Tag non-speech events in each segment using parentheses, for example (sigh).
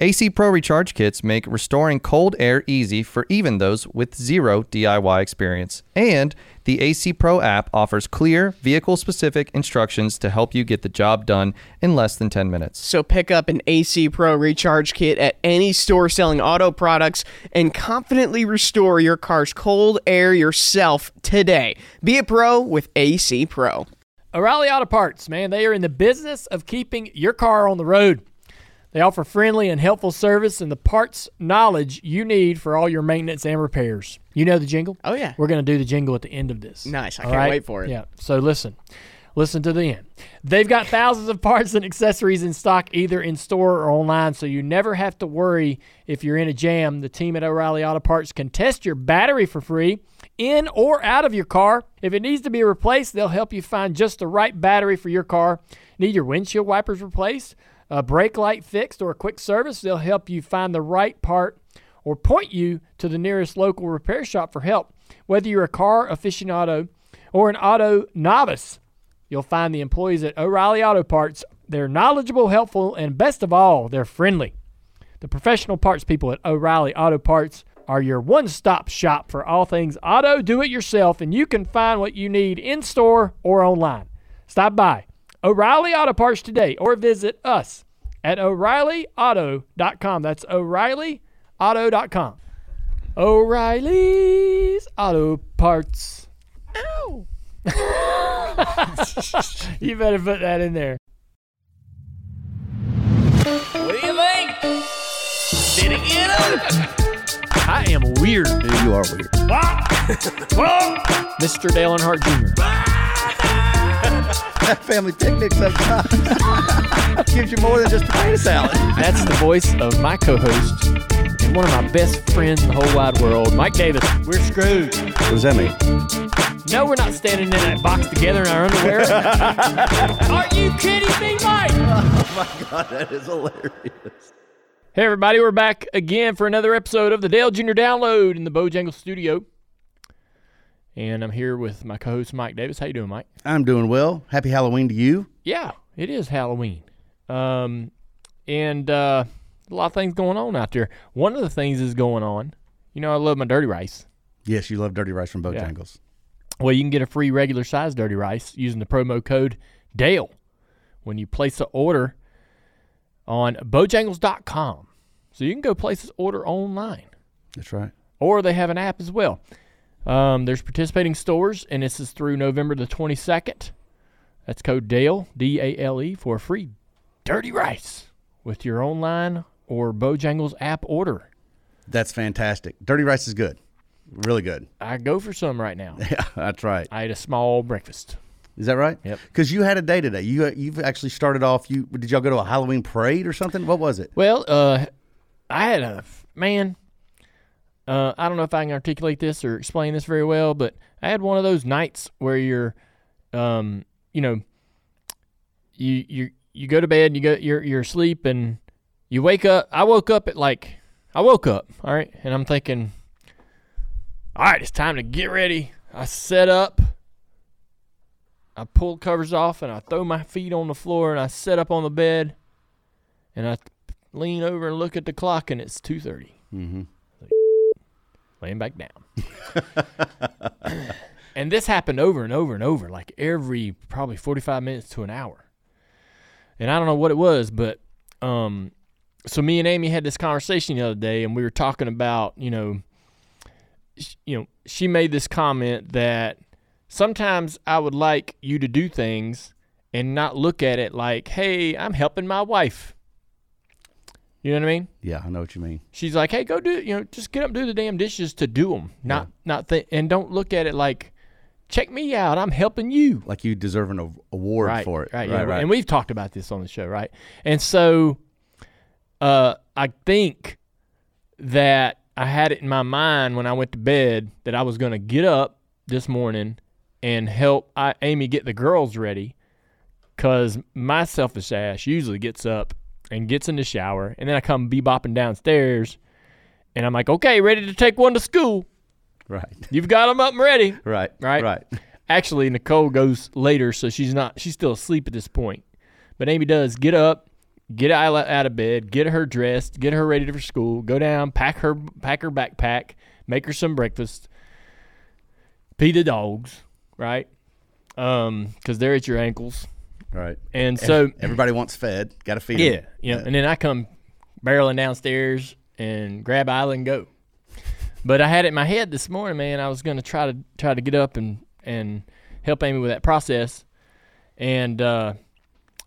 AC Pro recharge kits make restoring cold air easy for even those with zero DIY experience. And the AC Pro app offers clear, vehicle specific instructions to help you get the job done in less than 10 minutes. So pick up an AC Pro recharge kit at any store selling auto products and confidently restore your car's cold air yourself today. Be a pro with AC Pro. O'Reilly Auto Parts, man, they are in the business of keeping your car on the road. They offer friendly and helpful service and the parts knowledge you need for all your maintenance and repairs. You know the jingle? Oh, yeah. We're going to do the jingle at the end of this. Nice. I All can't wait for it. Yeah. So listen. Listen to the end. They've got thousands of parts and accessories in stock either in store or online, so you never have to worry if you're in a jam. The team at O'Reilly Auto Parts can test your battery for free in or out of your car. If it needs to be replaced, they'll help you find just the right battery for your car. Need your windshield wipers replaced? A brake light fixed, or a quick service, they'll help you find the right part or point you to the nearest local repair shop for help. Whether you're a car aficionado or an auto novice, you'll find the employees at O'Reilly Auto Parts. They're knowledgeable, helpful, and best of all, they're friendly. The professional parts people at O'Reilly Auto Parts are your one stop shop for all things auto do it yourself, and you can find what you need in store or online. Stop by O'Reilly Auto Parts today or visit us at o'reillyauto.com. That's o'reillyauto.com. O'Reilly's Auto Parts. Ow. (laughs) you better put that in there. What do you think? Did it get him? I am weird, dude. You are weird. (laughs) Mr. Dale Earnhardt Jr. (laughs) Family picnic sometimes (laughs) gives you more than just a potato salad. That's the voice of my co-host and one of my best friends in the whole wide world, Mike Davis. We're screwed. What does that mean? No, we're not standing in that box together in our underwear. (laughs) Are you kidding me, Mike? Oh my god, that is hilarious. Hey, everybody, we're back again for another episode of the Dale Jr. Download in the Bojangles studio. And I'm here with my co-host Mike Davis. How you doing, Mike? I'm doing well. Happy Halloween to you. Yeah, it is Halloween. Um, and uh, a lot of things going on out there. One of the things is going on. You know, I love my dirty rice. Yes, you love dirty rice from Bojangles. Well, you can get a free regular size dirty rice using the promo code DALE when you place an order on bojangles.com. So you can go place this order online, That's right. or they have an app as well. Um, there's participating stores, and this is through November the 22nd. That's code DALE, D A L E, for free dirty rice with your online or Bojangles app order. That's fantastic. Dirty rice is good. Really good. I go for some right now. (laughs) Yeah, that's right. I ate a small breakfast. Is that right? Yep. Because you had a day today. You you've actually started off. You did y'all go to a Halloween parade or something? What was it? Well, uh, I had a man. Uh, I don't know if I can articulate this or explain this very well, but I had one of those nights where you're, um, you know, you you you go to bed and you go you're you're asleep and you wake up. I woke up at like I woke up, all right, and I'm thinking, all right, it's time to get ready. I set up. I pull covers off and I throw my feet on the floor and I set up on the bed and I lean over and look at the clock and it's 2.30 Mm-hmm. Laying back down. (laughs) And this happened over and over and over like every probably 45 minutes to an hour. And i don't know what it was but um so me and amy had this conversation the other day and we were talking about you know sh- you know she made this comment that sometimes i would like you to do things and not look at it like hey i'm helping my wife you know what i mean Yeah, I know what you mean. she's like, "Hey, go do you know, just get up and do the damn dishes to do them, not not th- and don't look at it like check me out. I'm helping you. Like you deserve an award right, for it. Right, right, yeah. right. And we've talked about this on the show, right? And so uh, I think that I had it in my mind when I went to bed that I was going to get up this morning and help I, Amy get the girls ready because my selfish ass usually gets up and gets in the shower and then I come bebopping downstairs and I'm like, okay, ready to take one to school. right, You've got them up and ready. right, Right. right. Actually, Nicole goes later, so she's not. She's still asleep at this point. But Amy does get up, get Isla out of bed, get her dressed, get her ready for school, go down, pack her pack her backpack, make her some breakfast, pee the dogs, right? Um, because they're at your ankles, Right. and so Everybody wants fed. Got to feed yeah, them. know, and then I come barreling downstairs and grab Isla and go. But I had it in my head this morning, man. I was gonna try to try to get up and and help Amy with that process, and uh,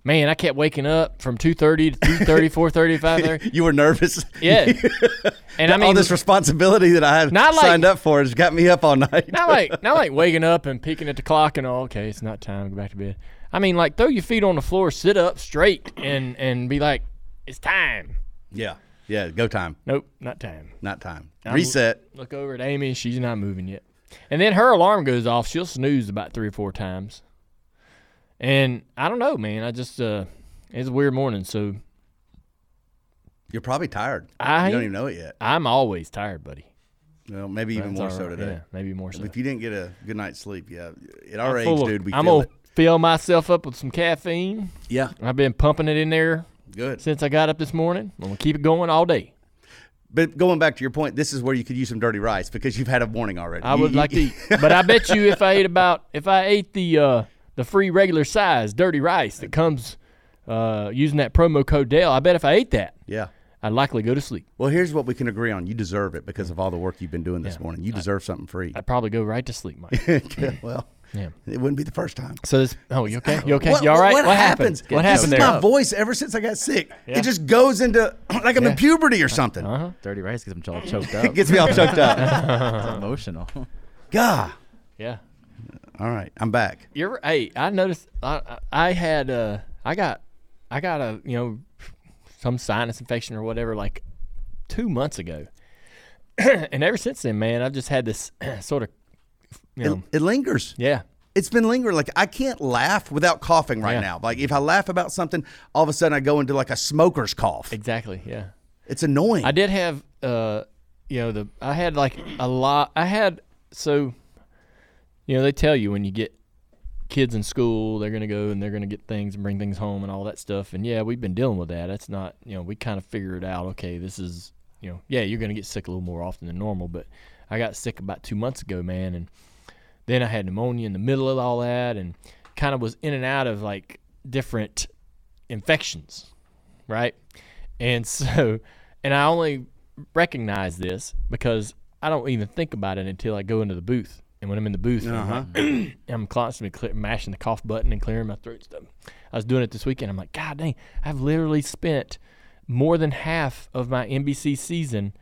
man, I kept waking up from two thirty to 2.30, (laughs) 4.30, 5.30. You were nervous. Yeah, (laughs) and I mean, all this responsibility that I have Not like- signed up for has got me up all night. not like (laughs) not like waking up and peeking at the clock and all. okay, it's not time to go back to bed. I mean, like throw your feet on the floor, sit up straight, and and be like, it's time. yeah, yeah. Go time, Nope, not time. not time. I'm- Reset. Look over at Amy. She's not moving yet. And then her alarm goes off. She'll snooze about three or four times. And I don't know, man. I just uh, it's a weird morning. So You're probably tired. I- you don't even know it yet. I'm always tired, buddy. Well, maybe even That's more all so today. Yeah, maybe more so. If you didn't get a good night's sleep, yeah, at our I'm age, dude, we I'm feel it. Fill myself up with some caffeine. Yeah, I've been pumping it in there good. since I got up this morning. I'm gonna keep it going all day. But going back to your point, this is where you could use some dirty rice because you've had a morning already. I would like to eat, (laughs) but I bet you if I ate about if I ate the uh, the free regular size dirty rice that comes uh, using that promo code Dale, I bet if I ate that, Yeah. I'd likely go to sleep. Well, here's what we can agree on. You deserve it because of all the work you've been doing this morning. You deserve something free. I'd probably go right to sleep, Mike. (laughs) well, Yeah. it wouldn't be the first time. So this. Oh, you okay? You okay? What, you all right? What, happened? happens? What this happened is there? my voice ever since I got sick. Yeah. It just goes into (clears throat) like I'm in puberty or something. Uh-huh. Dirty rice gets them all choked (laughs) It up. gets me all choked up. (laughs) it's emotional. God. Yeah. All right, I'm back. You're. Hey, I noticed. I I I had. Uh, I got. I got a. You know, some sinus infection or whatever. Like two months ago. (clears throat) and ever since then, man, I've just had this (clears throat) sort of. You know. It, it lingers. yeah. It's been lingering. Like I can't laugh without coughing right Yeah. now. Like if I laugh about something, all of a sudden I go into like a smoker's cough. Exactly. Yeah. It's annoying. I did have, uh, you know, the I had like a lot. I had so, you know, they tell you when you get kids in school, they're gonna go and they're gonna get things and bring things home and all that stuff. And yeah, we've been dealing with that. That's not, you know, we kind of figured out. Okay, this is, you know, yeah, you're gonna get sick a little more often than normal. But I got sick about two months ago, man, and then I had pneumonia in the middle of all that, and kind of was in and out of like different infections, right? And (laughs) so, and I only recognize this because I don't even think about it until I go into the booth. And when I'm in the booth, I'm, uh-huh. like, (clears throat) I'm constantly clear, mashing the cough button and clearing my throat stuff. I was doing it this weekend. I'm like, God dang, I've literally spent more than half of my NBC season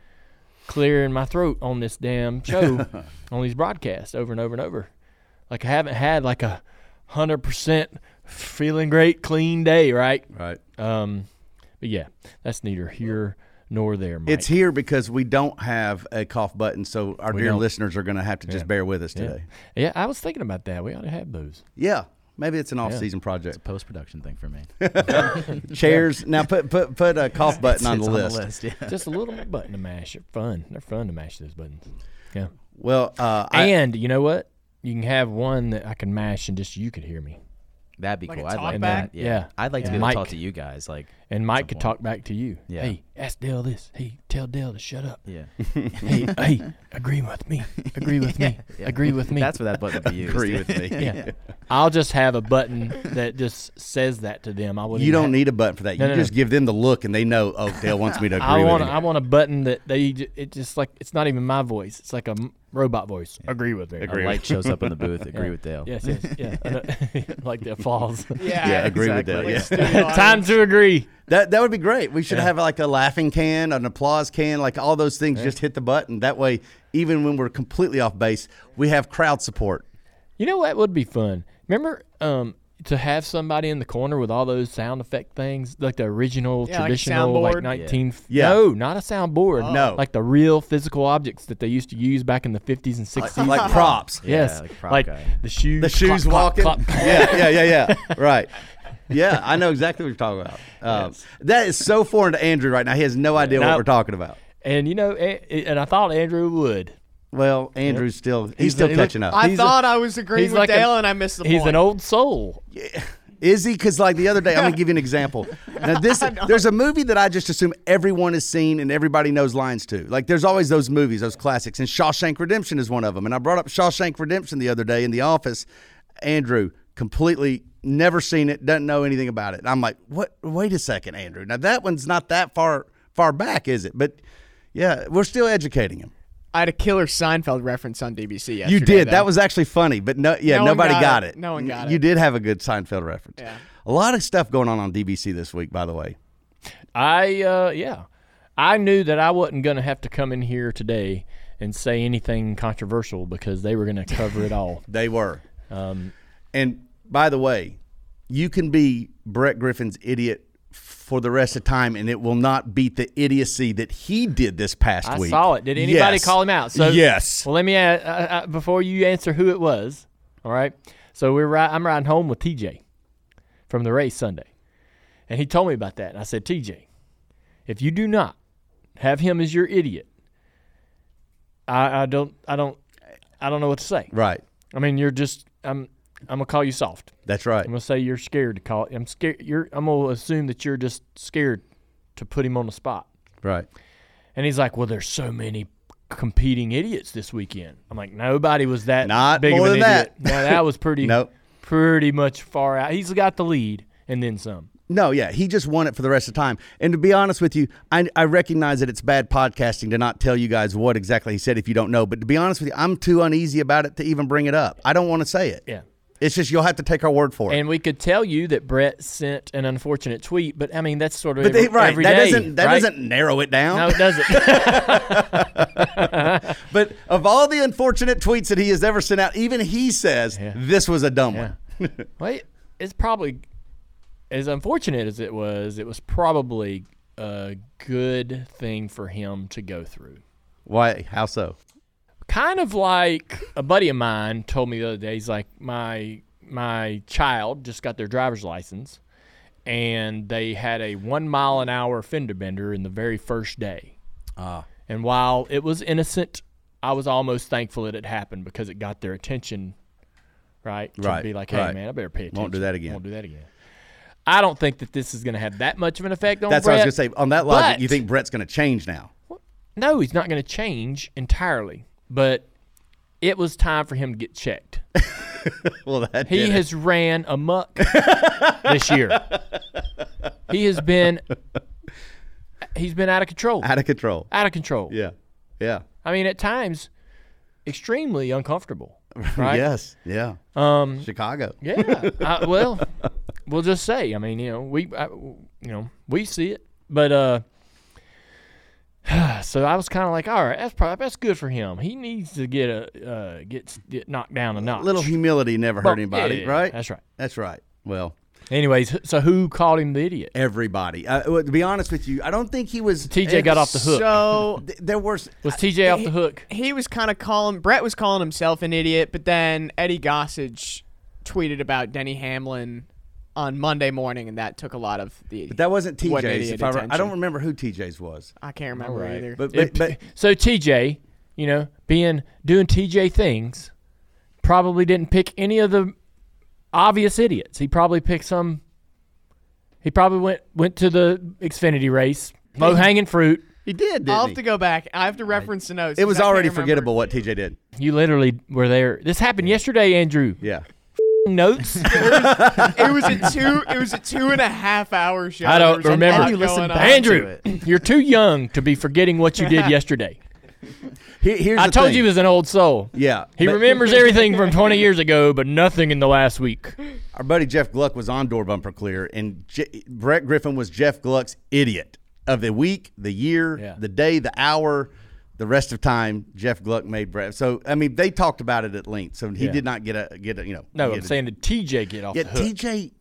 clearing my throat on this damn show, (laughs) on these broadcasts over and over and over. Like I haven't had like a hundred percent feeling great, clean day, right? right. Um, but yeah, that's neither here nor there. Mike. It's here because we don't have a cough button, so our We dear don't. listeners are going to have to just bear with us yeah. today. Yeah, I was thinking about that. We ought to have those. Yeah, maybe it's an off-season project. a Post production thing for me. (laughs) Chairs. Now put put put a cough (laughs) button on It's the list. yeah. Just a little button to mash. They're fun. They're fun to mash those buttons. Yeah. Well, uh, I, and you know what? You can have one that I can mash and just you could hear me. That'd be Like a cool. I'd like back? that. Yeah. Yeah. I'd like to be able Mike. to talk to you guys. Like, And Mike could talk back to you. Yeah. Hey, ask Dale this. Hey, tell Dale to shut up. yeah. hey, (laughs) hey, agree with me. Agree with me. (laughs) Agree with me. That's where that button would be used. agree with me. (laughs) yeah. I'll just have a button that just says that to them. I wouldn't You don't have- need a button for that. No, you no, no. just give them the look, and they know. Oh, Dale wants me to agree I with want him. I want a button that they j- it just like it's not even my voice. It's like a m- robot voice. Agree with me. A light shows up in the booth. Agree with Dale. Yes, yes, yeah. I know. like the applause. yeah, agree with Dale. Yeah. Time to agree. That that would be great. We should have like a laughing can, an applause can, like all those things. Just hit the button. That way, even when we're completely off base, we have crowd support. You know what would be fun? Remember um, to have somebody in the corner with all those sound effect things, like the original Yeah, traditional, like soundboard? 19. Yeah. No, not a soundboard. No. like the real physical objects that they used to use back in the 50s and 60s. like props. yes, like prop like the shoes. The shoes clop, clop, walking. clop. yeah, yeah, yeah, yeah. (laughs) Right. Yeah, I know exactly what you're talking about. Um, That is so foreign to Andrew right now. He has no idea what No. we're talking about. And you know, and I thought Andrew would. Well, Andrew's still he's, He's still a- catching up. I He's thought I was agreeing with like a- and I missed the He's point. an old soul. Is he? Because like the other day, I'm gonna give you an example. Now (laughs) this, there's a movie that I just assume everyone has seen and everybody knows lines to. Like there's always those movies, those classics, and Shawshank Redemption is one of them. And I brought up Shawshank Redemption the other day in the office. Andrew completely never seen it, doesn't know anything about it. And I'm like, what? Wait a second, Andrew. Now that one's not that far far back, is it? But yeah, we're still educating him. I had a killer Seinfeld reference on DBC yesterday. You did. though. That was actually funny, but no, yeah, No nobody got got, it. it. No one got You it. did have a good Seinfeld reference. Yeah. A lot of stuff going on on DBC this week, by the way. I uh yeah. I knew that I wasn't going to have to come in here today and say anything controversial because they were going to cover it all. (laughs) They were. Um, And by the way, you can be Brett Griffin's idiot for the rest of time, and it will not beat the idiocy that he did this past I week. I saw it. Did anybody Yes. call him out? So yes. Well, let me uh, uh, before you answer who it was. All right. So we're ri- I'm riding home with TJ from the race Sunday, and he told me about that. And I said, TJ, if you do not have him as your idiot, I, I don't, I don't, I don't know what to say. Right. I mean, you're just, I'm, I'm gonna call you soft. That's right. I'm gonna say you're scared to call. I'm scared. You're. I'm gonna assume that you're just scared to put him on the spot. Right. And he's like, "Well, there's so many competing idiots this weekend." I'm like, "Nobody was that Not big more of an than idiot." that. No, that was pretty, (laughs) Nope. pretty much far out. He's got the lead and then some. No, yeah, he just won it for the rest of the time. And to be honest with you, I, I recognize that it's bad podcasting to not tell you guys what exactly he said if you don't know. But to be honest with you, I'm too uneasy about it to even bring it up. I don't want to say it. Yeah. It's just you'll have to take our word for it. And we could tell you that Brett sent an unfortunate tweet, but I mean that's sort of but every, they, right, every that day, doesn't that right? doesn't narrow it down. No, it doesn't. (laughs) But of all the unfortunate tweets that he has ever sent out, even he says this was a dumb one. (laughs) Wait, it's probably as unfortunate as it was. It was probably a good thing for him to go through. Why? How so? Kind of like a buddy of mine told me the other day. He's like, my my child just got their driver's license, and they had a one mile an hour fender bender in the very first day. Ah. And while it was innocent, I was almost thankful that it happened because it got their attention. Right, to Right, be like, hey right. man, I better pay attention. Won't do that again. Won't do that again. I don't think that this is going to have that much of an effect on That's Brett. what I was gonna say. On that logic, but- you think Brett's gonna change now? No, he's not going to change entirely, but it was time for him to get checked. (laughs) Well, that He did has ran amok this year. He has been he's been out of control. out of control. Out of control. Yeah, yeah, I mean, at times, extremely uncomfortable. (laughs) Right? yes, yeah. Um. Chicago. Yeah. I, well, we'll just say. I mean, you know, we, I, you know, we see it, but uh. (sighs) So I was kind of like, all right, that's probably that's good for him. He needs to get a uh, get, get knocked down a notch. Little humility never hurt Well, anybody, yeah, right? That's right. That's right. Well, Anyways, so who called him the idiot? everybody. Uh, to be honest with you, I don't think he was. TJ got off the hook. So Th- There (laughs) was. Was TJ off the hook? he was kind of calling Brett was calling himself an idiot, but then Eddie Gossage tweeted about Denny Hamlin on Monday morning, and that took a lot of the. But that wasn't What TJ's. If I, re- I don't remember who TJ's was. I can't remember Alright. either. But, It- but, but so TJ, you know, being doing TJ things, probably didn't pick any of the obvious idiots. He probably picked some. He probably went went to the Xfinity race, low hanging fruit. he did. Didn't I'll he? have to go back. I have to reference the notes. it was already forgettable what TJ did. You literally were there. This happened yesterday, Andrew. Yeah. Notes. (laughs) It was a two. It was a two and a half hour show. I don't There was a remember. You listen going back on. to Andrew, (laughs) you're too young to be forgetting what you did (laughs) yesterday. Here- here's I the told thing. you he was an old soul. Yeah. He but remembers everything from 20 years ago, but nothing in the last week. Our buddy Jeff Gluck was on Door Bumper Clear, and J- Brett Griffin was Jeff Gluck's idiot of the week, the year, Yeah. the day, the hour. The rest of time, Jeff Gluck made Brett. So I mean, they talked about it at length. So he Yeah. did not get a get a you know. No, I'm a- saying did TJ get off Yeah, the hook? TJ.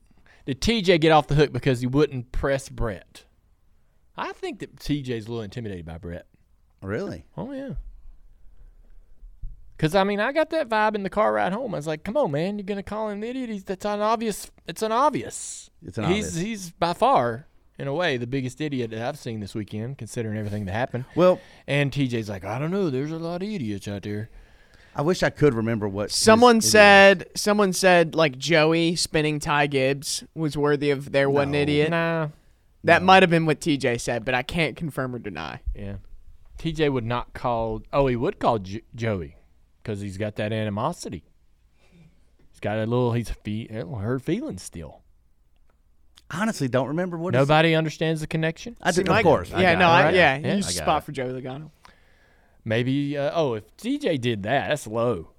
Did TJ get off the hook because he wouldn't press Brett? I think that TJ's a little intimidated by Brett. Really? Oh yeah. Cause I mean, I got that vibe in the car ride home. I was like, "Come on, man, you're gonna call him an idiot? He's that's an obvious. It's an obvious. It's an he's obvious. he's by far, in a way, the biggest idiot that I've seen this weekend, considering everything that happened. Well, And TJ's like, I don't know. There's a lot of idiots out there. I wish I could remember what Someone idiot- said someone said like Joey spinning Ty Gibbs was worthy of there one idiot. Nah. That might have been what TJ said, but I can't confirm or deny. Yeah. TJ would not call. Oh, he would call J- Joey because he's got that animosity. He's got a little. He's fe- hurt feelings still. I honestly don't remember what. his- Nobody understands the connection. I do, of Mike- course. I yeah, got no, it. I, right? yeah, Yeah, you I got spot it. for Joey Logano. Maybe. Uh, oh, if TJ did that, that's low.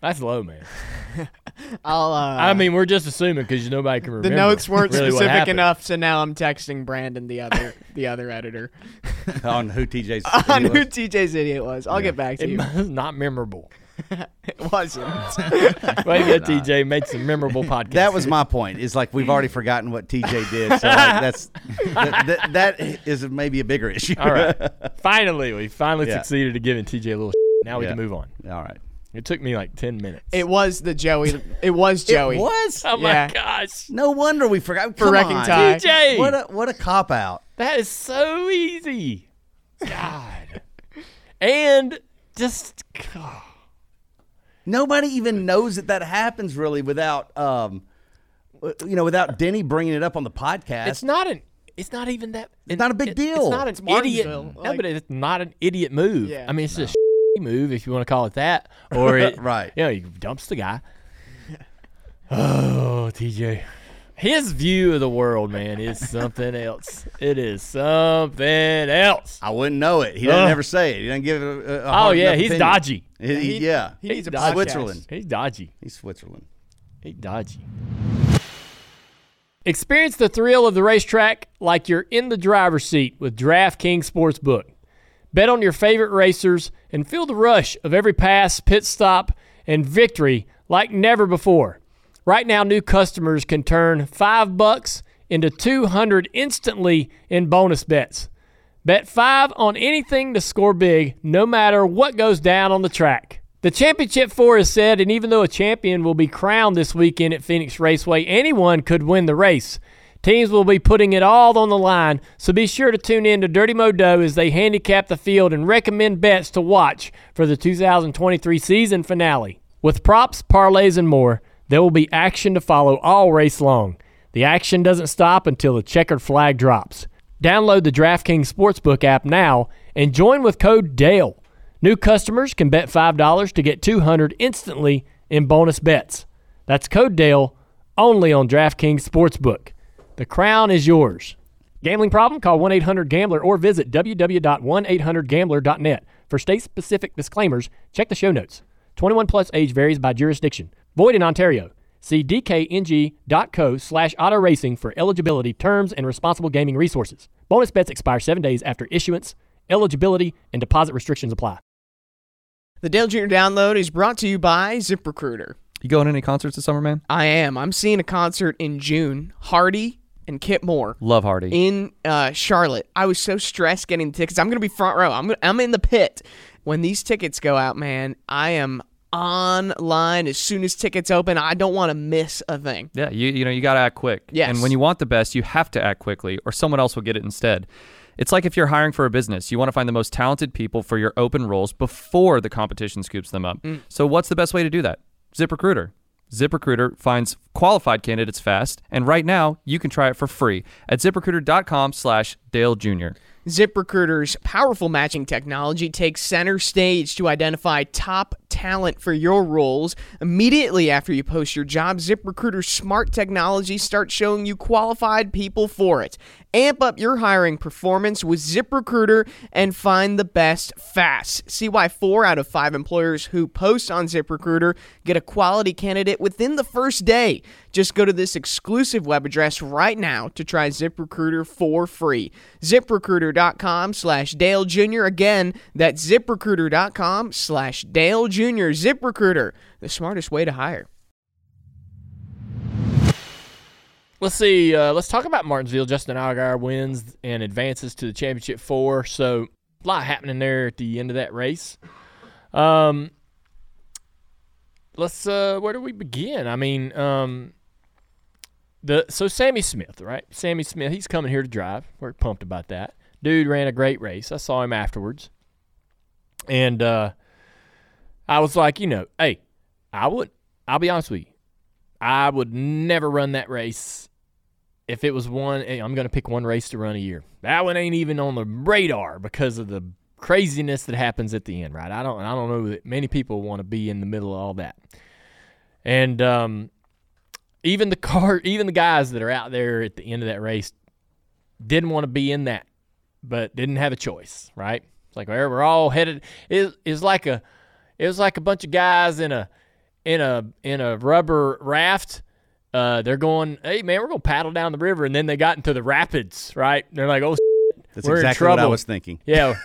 That's low, man. (laughs) I'll. Uh, I mean, we're just assuming because nobody can remember. the notes weren't really what specific happened. enough, so now I'm texting Brandon, the other, (laughs) the other editor, on who TJ's (laughs) on idiot who was. TJ's idiot was. I'll get back to It you. was not memorable. (laughs) It wasn't. (laughs) Way to go, TJ. Made some memorable podcasts. That was my point. Is like we've already (laughs) forgotten what TJ did. So like, that's that, that, that is maybe a bigger issue. All right. finally, we finally Yeah. succeeded at giving TJ a little. Now we Yeah. can move on. All right. It took me like ten minutes. It was the Joey. It was Joey. It was. oh my yeah. gosh, No wonder we forgot. For Come wrecking on. Ty. TJ. What a what a cop out. that is so easy. God, and just Nobody even knows that that happens really without um, you know, without Denny bringing it up on the podcast. it's not an. It's not even that. It's not a big deal. It's not an It's idiot. Martinsville, no, but it's not an idiot move. Yeah. I mean, it's just a move if you want to call it that, or it, (laughs) Right. You know, he dumps the guy. (laughs) Oh, TJ. His view of the world, man, is something else. It is something else. I wouldn't know it. He doesn't Ugh. ever say it. He doesn't give it a, a Oh yeah, he's opinion. dodgy. He- he- He- yeah, he needs a He's podcast. Switzerland. He's dodgy. He's Switzerland. He's dodgy. Experience the thrill of the racetrack like you're in the driver's seat with DraftKings Sportsbook. Bet on your favorite racers and feel the rush of every pass, pit stop, and victory like never before. Right now, new customers can turn five bucks into 200 instantly in bonus bets. Bet five on anything to score big, no matter what goes down on the track. The championship four is said, and even though a champion will be crowned this weekend at Phoenix Raceway, anyone could win the race. Teams will be putting it all on the line, so be sure to tune in to Dirty Modo as they handicap the field and recommend bets to watch for the 2023 season finale. With props, parlays, and more, there will be action to follow all race long. The action doesn't stop until the checkered flag drops. Download the DraftKings Sportsbook app now and join with code DALE. New customers can bet $5 to get 200 instantly in bonus bets. That's code DALE only on DraftKings Sportsbook. The crown is yours. Gambling problem? Call 1 800 Gambler or visit www.1800Gambler.net. For state specific disclaimers, check the show notes. 21 plus age varies by jurisdiction. Void in Ontario. See dkng.co slash auto racing for eligibility, terms, and responsible gaming resources. Bonus bets expire seven days after issuance. Eligibility and deposit restrictions apply. The Dale Jr. Download is brought to you by ZipRecruiter. You going to any concerts this summer, man? I am. I'm seeing a concert in June. Hardy and Kip Moore Love Hardy. in uh, Charlotte. I was so stressed getting the tickets. I'm gonna be front row. I'm gonna, I'm in the pit when these tickets go out. Man, I am online as soon as tickets open. I don't want to miss a thing. Yeah, you you know you got to act quick. Yes. And when you want the best, you have to act quickly, or someone else will get it instead. It's like if you're hiring for a business, you want to find the most talented people for your open roles before the competition scoops them up. Mm. So what's the best way to do that? ZipRecruiter. ZipRecruiter finds qualified candidates fast, and right now you can try it for free at ZipRecruiter.com/slash Dale Jr. ZipRecruiter's powerful matching technology takes center stage to identify top talent for your roles. Immediately after you post your job, ZipRecruiter's smart technology starts showing you qualified people for it. Amp up your hiring performance with ZipRecruiter and find the best fast. See why four out of five employers who post on ZipRecruiter get a quality candidate within the first day. Just go to this exclusive web address right now to try ZipRecruiter for free. ZipRecruiter.com slash Dale Jr. Again, that's ZipRecruiter.com slash Dale Jr. ZipRecruiter, the smartest way to hire. Let's see. Uh, let's talk about Martinsville. Justin Allgaier wins and advances to the championship four. So a lot happening there at the end of that race. Um, let's. Uh, where do we begin? I mean, um, the so Sammy Smith, right? Sammy Smith. He's coming here to drive. We're pumped about that. Dude ran a great race. I saw him afterwards, and uh, I was like, you know, hey, I would. I'll be honest with you. I would never run that race if it was one. I'm going to pick one race to run a year. That one ain't even on the radar because of the craziness that happens at the end, right? I don't. I don't know that many people want to be in the middle of all that. And um, even the car, (laughs) even the guys that are out there at the end of that race didn't want to be in that, but didn't have a choice, right? It's like we're all headed. It, it's like a, it was like a bunch of guys in a, in a in a rubber raft. Uh, they're going, hey man, we're gonna paddle down the river, and then they got into the rapids, right? They're like, oh, That's we're in exactly what I was thinking. yeah.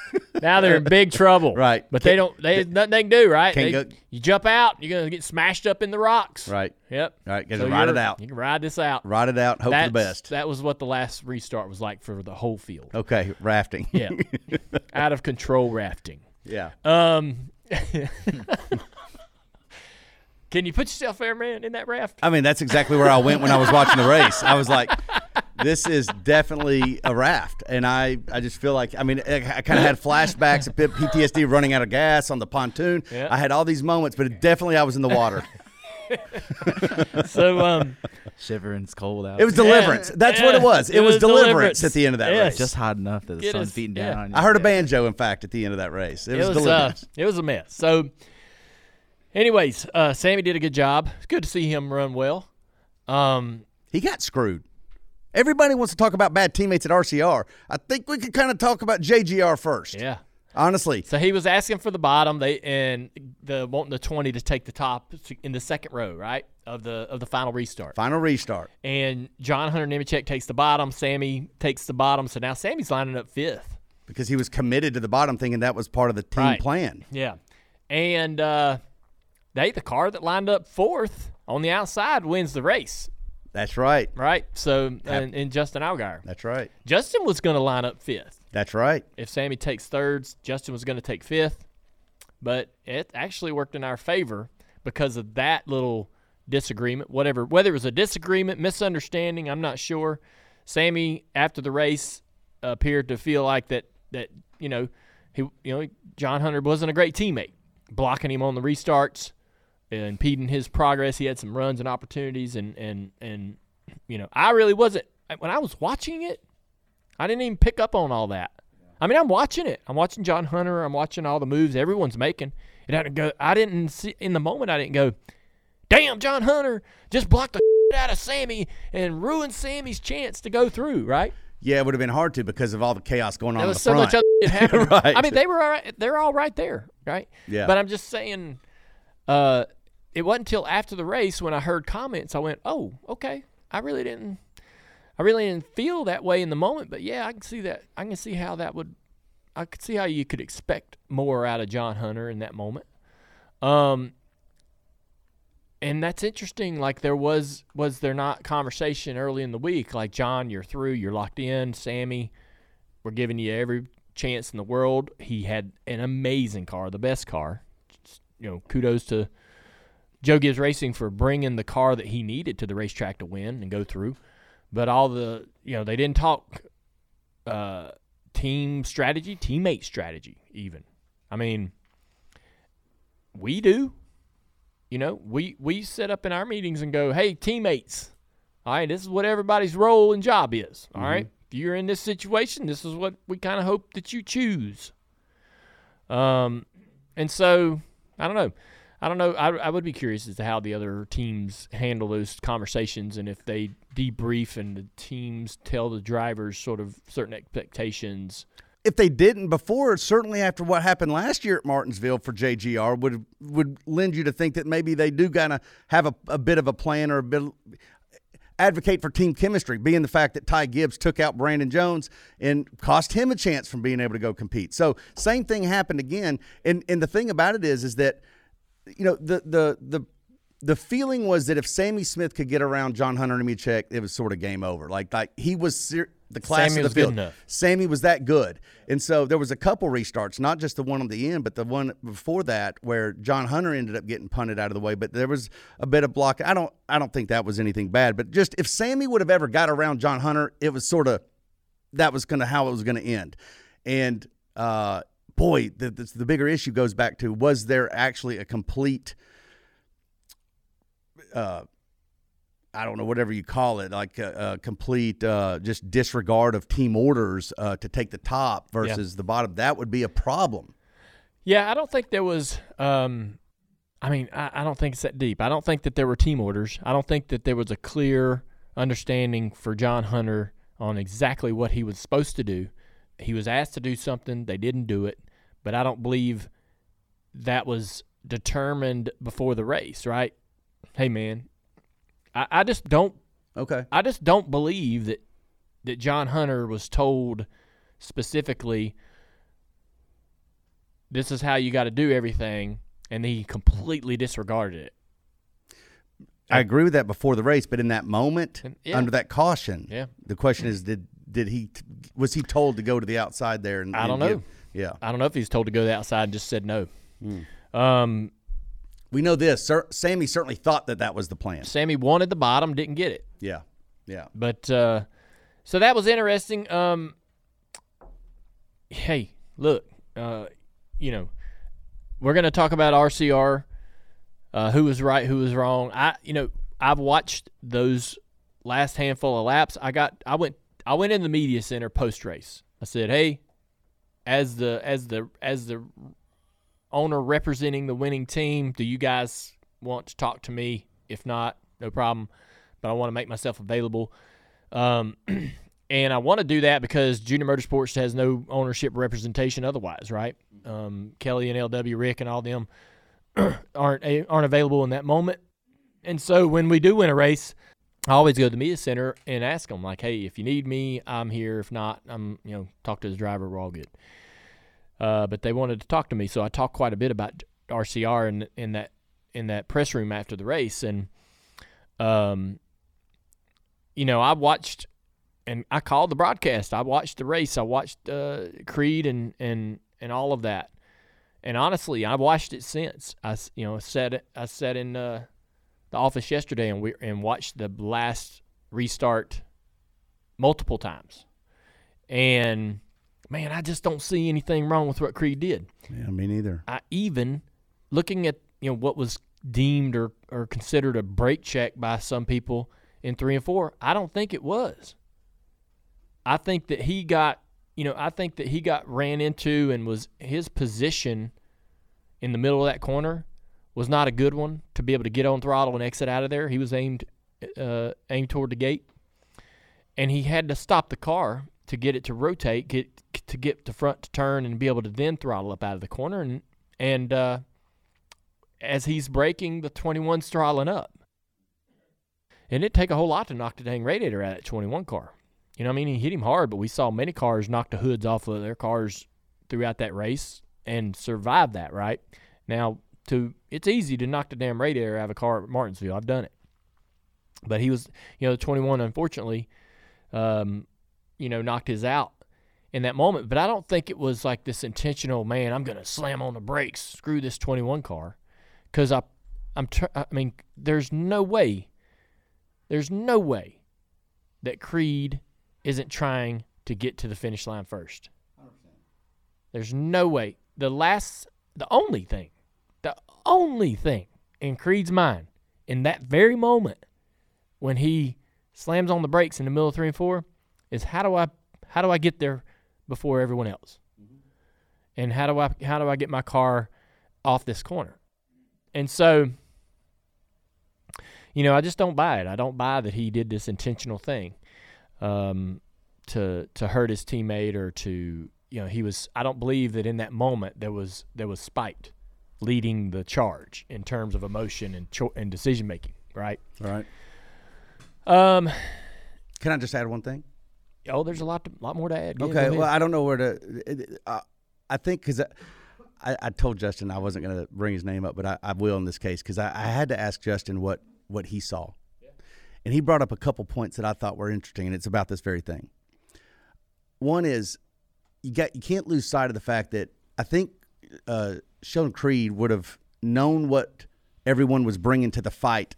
Now they're in (laughs) big trouble, Right. But they don't. They nothing they can do, right? Can't They- go- you jump out, you're gonna get smashed up in the rocks. Right. Yep. All right, So ride it out. You can ride this out. Ride it out. Hope for the best. That was what the last restart was like for the whole field. Okay, rafting. Yeah. (laughs) Out of control rafting. yeah. Um, (laughs) can you put yourself there, man, in that raft? I mean, that's exactly where I went when I was watching the (laughs) race. I was like, this is definitely a raft. And I, I just feel like, I mean, I, I kind of had flashbacks of PTSD running out of gas on the pontoon. Yeah. I had all these moments, but it definitely I was in the water. (laughs) So, um, Shivering, it's cold out. It was deliverance. That's what it was. It, it was, was deliverance, deliverance. at the end of that Yes. race. just hot enough that the Get sun's us- beating yeah. down on you. I heard a banjo, in fact, at the end of that race. It, it was, was uh, deliverance. it was a mess. So, anyways, uh, Sammy did a good job. It's good to see him run well. Um, he got screwed. Everybody wants to talk about bad teammates at RCR. I think we could kind of talk about JGR first. yeah. Honestly, So he was asking for the bottom. They and the wanting the twenty to take the top in the second row, right of the of the final restart. final restart. And John Hunter Nemechek takes the bottom. Sammy takes the bottom. So now Sammy's lining up fifth. because he was committed to the bottom, thinking that was part of the team Right. plan. Yeah. And uh, they the car that lined up fourth on the outside wins the race, That's right. right? So and, and Justin Allgaier. That's right. Justin was going to line up fifth. That's right. If Sammy takes thirds, Justin was going to take fifth. But it actually worked in our favor because of that little disagreement, whatever, whether it was a disagreement, misunderstanding, I'm not sure. Sammy, after the race, appeared to feel like that that you know he you know John Hunter wasn't a great teammate, blocking him on the restarts, impeding his progress. He had some runs and opportunities, and and and you know I really wasn't when I was watching it. I didn't even pick up on all that. I mean, I'm watching it. I'm watching John Hunter. I'm watching all the moves everyone's making. It had to go. I didn't see in the moment. I didn't go. Damn, John Hunter just blocked the (laughs) out of Sammy and ruined Sammy's chance to go through. Right? Yeah, it would have been hard to because of all the chaos going on There was the so front. much other (laughs) happening. Right. I mean, they were all right. They're all right there. Right? Yeah. But I'm just saying. Uh, it wasn't until after the race when I heard comments. I went, "Oh, okay. I really didn't. I really didn't feel that way in the moment, but yeah, I can see that. I can see how that would. I could see how you could expect more out of John Hunter in that moment. Um, and that's interesting. Like there was was there not conversation early in the week? Like John, you're through. You're locked in. Sammy, we're giving you every chance in the world. He had an amazing car, the best car. Just, you know, kudos to Joe Gibbs Racing for bringing the car that he needed to the racetrack to win and go through. But all the, you know, they didn't talk uh, team strategy, teammate strategy, even. I mean, we do. You know, we we set up in our meetings and go, "Hey, teammates, all right, this is what everybody's role and job is. All right, if you're in this situation, this is what we kind of hope that you choose." Um, and so I don't know. I don't know. I, I would be curious as to how the other teams handle those conversations and if they debrief and the teams tell the drivers sort of certain expectations. if they didn't before, certainly after what happened last year at Martinsville for JGR, would would lend you to think that maybe they do kind of have a, a bit of a plan or a bit advocate for team chemistry, being the fact that Ty Gibbs took out Brandon Jones and cost him a chance from being able to go compete. So same thing happened again. And and the thing about it is is that you know the the the the feeling was that if Sammy Smith could get around John Hunter and Nemechek, it was sort of game over. Like like he was ser- the class Sammy of the field. Sammy was that good, and so there was a couple restarts, not just the one on the end, but the one before that where John Hunter ended up getting punted out of the way. But there was a bit of block. I don't I don't think that was anything bad, but just if Sammy would have ever got around John Hunter, it was sort of that was kind of how it was going to end, and uh, boy, the, the the bigger issue goes back to was there actually a complete uh, I don't know, whatever you call it, like a, a complete uh, just disregard of team orders uh, to take the top versus the bottom. That would be a problem. Yeah, I don't think there was. Um, I mean, I, I don't think it's that deep. I don't think that there were team orders. I don't think that there was a clear understanding for John Hunter on exactly what he was supposed to do. He was asked to do something, they didn't do it, but I don't believe that was determined before the race, right? Hey, man, I, I just don't Okay. I just don't believe that that John Hunter was told specifically this is how you got to do everything and he completely disregarded it. I agree with that before the race, but in that moment, Yeah. under that caution, Yeah. the question is, did did he was he told to go to the outside there? And, I don't know. give- yeah, I don't know if he's told to go to the outside and just said no. Hmm. Um, we know this. Sir, Sammy certainly thought that that was the plan. Sammy wanted the bottom, didn't get it. Yeah, yeah. But uh, so that was interesting. Um, hey, look, uh, you know, we're gonna talk about RCR, uh, who was right, who was wrong. I, you know, I've watched those last handful of laps. I got, I went, I went in the media center post race. I said, hey, as the as the as the owner representing the winning team, do you guys want to talk to me? If not, no problem. But I want to make myself available. Um, (clears throat) and I want to do that because Junior Motorsports has no ownership representation otherwise, right? Um, Kelley and LW Rick and all them (clears throat) aren't aren't available in that moment. And so when we do win a race, I always go to the media center and ask them like, "Hey, if you need me, I'm here. If not, I'm you know talk to the driver. We're all good." Uh, but they wanted to talk to me, so I talked quite a bit about RCR in in that in that press room after the race, and um, you know, I watched and I called the broadcast. I watched the race. I watched uh, Creed and and and all of that. And honestly, I've watched it since. I you know sat I sat in uh, the office yesterday and we and watched the last restart multiple times. And man, I just don't see anything wrong with what Creed did. Yeah, me neither. I even looking at you know what was deemed or, or considered a brake check by some people in three and four, I don't think it was. I think that he got you know, I think that he got ran into and was his position in the middle of that corner was not a good one to be able to get on throttle and exit out of there. He was aimed uh, aimed toward the gate, and he had to stop the car to get it to rotate, get to get the front to turn, and be able to then throttle up out of the corner. And and uh, as he's braking, the 21's throttling up, and it'd take a whole lot to knock the dang radiator out of that 21 car. You know, what I mean, he hit him hard, but we saw many cars knock the hoods off of their cars throughout that race and survive that. Right now, to it's easy to knock the damn radiator out of a car at Martinsville. I've done it, but he was, you know, the 21 unfortunately, um, you know, knocked his out in that moment. But I don't think it was like this intentional. Man, I'm gonna slam on the brakes, screw this 21 car, because I, I'm. Tr- I mean, there's no way. There's no way that Creed isn't trying to get to the finish line first. There's no way. The last, the only thing, only thing in Creed's mind in that very moment when he slams on the brakes in the middle of three and four is how do I how do I get there before everyone else? And how do I how do I get my car off this corner? And so you know, I just don't buy it. I don't buy that he did this intentional thing um, to to hurt his teammate or to you know, he was. I don't believe that in that moment there was there was spite leading the charge in terms of emotion and cho- and decision making. Right. All right. Um. Can I just add one thing? Oh, there's a lot to, lot more to add. Yeah, Okay, well, I don't know where to. Uh, I think because I, I told Justin I wasn't going to bring his name up, but I, I will in this case because I, I had to ask Justin what what he saw, yeah. and he brought up a couple points that I thought were interesting, and it's about this very thing. One is you got you can't lose sight of the fact that I think uh, Sheldon Creed would have known what everyone was bringing to the fight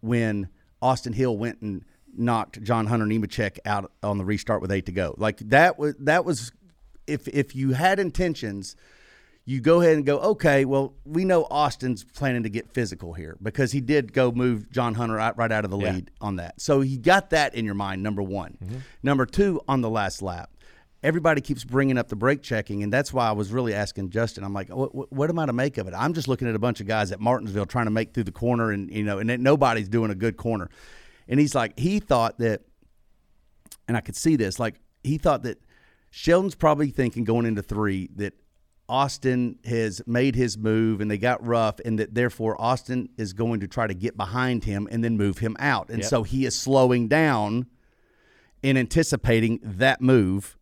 when Austin Hill went and knocked John Hunter Nemechek out on the restart with eight to go. Like that was that was if if you had intentions, you go ahead and go, okay, well, we know Austin's planning to get physical here because he did go move John Hunter out, right out of the Yeah. lead on that. So he got that in your mind, number one. Number two, on the last lap, everybody keeps bringing up the brake checking, and that's why I was really asking Justin. I'm like, what, what, am I to make of it? I'm just looking at a bunch of guys at Martinsville trying to make through the corner, and you know, and nobody's doing a good corner. And he's like, he thought that, and I could see this, like he thought that Sheldon's probably thinking going into three that Austin has made his move and they got rough, and that therefore Austin is going to try to get behind him and then move him out. And Yep. so he is slowing down in anticipating that move.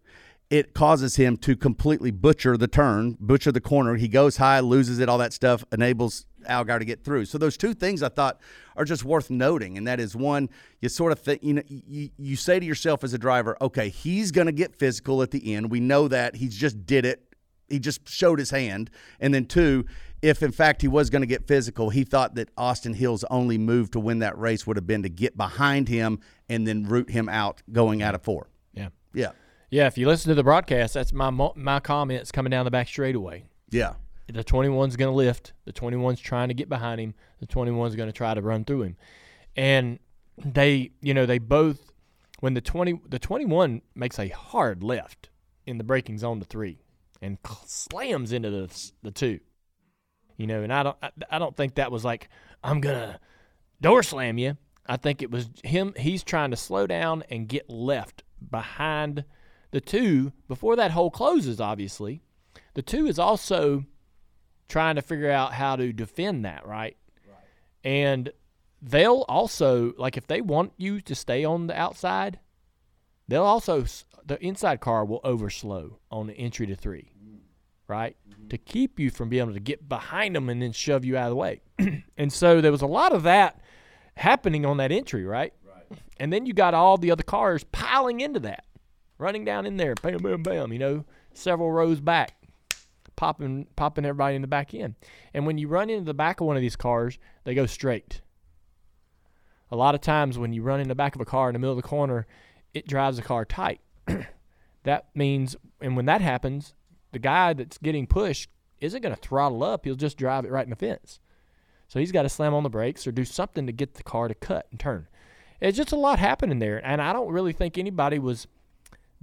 It causes him to completely butcher the turn, butcher the corner. He goes high, loses it, all that stuff enables Allgaier to get through. So those two things I thought are just worth noting, and that is one, you sort of think, you know, you, you say to yourself as a driver, okay, he's going to get physical at the end. We know that he's just did it. He just showed his hand. And then two, if in fact he was going to get physical, he thought that Austin Hill's only move to win that race would have been to get behind him and then root him out going out of four. yeah. Yeah. Yeah. If you listen to the broadcast, that's my my comments coming down the back straightaway. Yeah. The 21's going to lift. The 21's trying to get behind him. The 21's going to try to run through him. And they, you know, they both when the 20 the 21 makes a hard left in the braking zone to 3 and slams into the the 2. You know, and I don't I, I don't think that was like I'm going to door slam you. I think it was him he's trying to slow down and get left behind the 2 before that hole closes obviously. The 2 is also trying to figure out how to defend that, right? And they'll also like if they want you to stay on the outside, they'll also the inside car will overslow on the entry to 3, mm-hmm. right? Mm-hmm. To keep you from being able to get behind them and then shove you out of the way. (clears throat) and so there was a lot of that happening on that entry, right? Right. And then you got all the other cars piling into that, running down in there, bam, bam, bam, you know, several rows back popping popping everybody in the back end. And when you run into the back of one of these cars, they go straight. A lot of times when you run in the back of a car in the middle of the corner, it drives the car tight. (coughs) that means and when that happens, the guy that's getting pushed isn't going to throttle up, he'll just drive it right in the fence. So he's got to slam on the brakes or do something to get the car to cut and turn. It's just a lot happening there, and I don't really think anybody was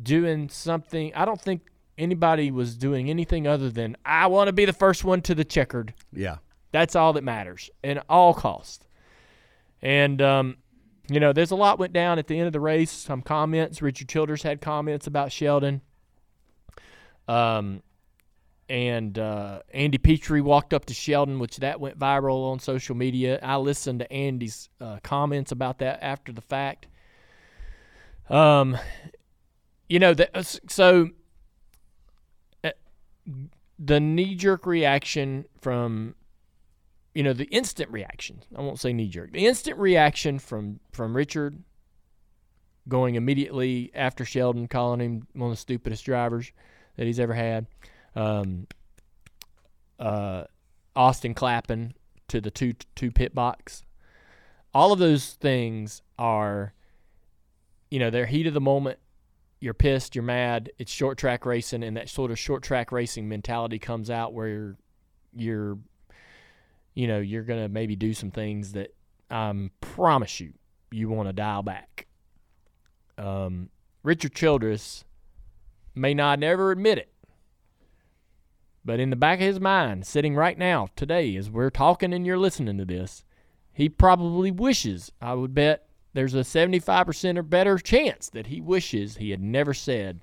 doing something. I don't think anybody was doing anything other than I want to be the first one to the checkered. Yeah. That's all that matters, at all cost. And um, you know, there's a lot went down at the end of the race. Some comments. Richard Childress had comments about Sheldon. Um, and uh, Andy Petree walked up to Sheldon, which that went viral on social media. I listened to Andy's uh, comments about that after the fact. Um, you know, that, so uh, the knee jerk reaction from, you know, the instant reaction. I won't say knee jerk. The instant reaction from from Richard going immediately after Sheldon calling him one of the stupidest drivers that he's ever had. Um, uh, Austin clapping to the two two pit box. All of those things are, you know, they're heat of the moment. You're pissed, you're mad. It's short track racing, and that sort of short track racing mentality comes out where you're, you're you know, you're gonna maybe do some things that I um, promise you you want to dial back. Um, Richard Childress may not never admit it, but in the back of his mind, sitting right now, today, as we're talking and you're listening to this, he probably wishes, I would bet there's a 75% or better chance that he wishes he had never said,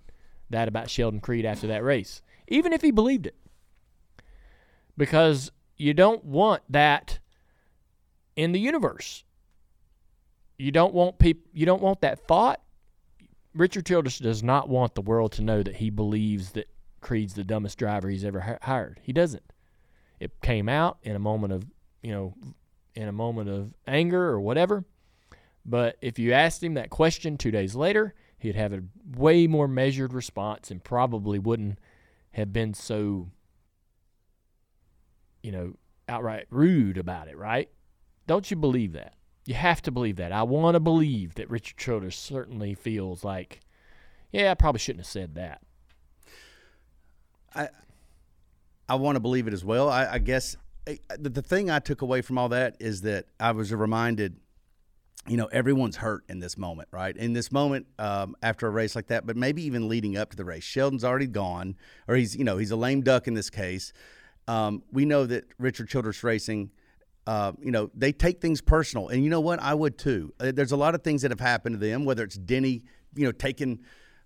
that about Sheldon Creed after that race, even if he believed it. Because you don't want that in the universe. You don't want peop- you don't want that thought. Richard Childress does not want the world to know that he believes that Creed's the dumbest driver he's ever hi- hired. He doesn't. It came out in a moment of, you know, in a moment of anger or whatever. But if you asked him that question two days later, he'd have a way more measured response and probably wouldn't have been so, you know, outright rude about it, right? Don't you believe that? You have to believe that. I want to believe that Richard Childress certainly feels like, yeah, I probably shouldn't have said that. I I want to believe it as well. I, I guess eh, the, the thing I took away from all that is that I was reminded, you know, everyone's hurt in this moment, right? In this moment um, after a race like that, but maybe even leading up to the race. Sheldon's already gone, or he's, you know, he's a lame duck in this case. Um, we know that Richard Childress Racing. Uh, you know, they take things personal, and you know what? I would too. Uh, There's a lot of things that have happened to them, whether it's Denny, you know, taking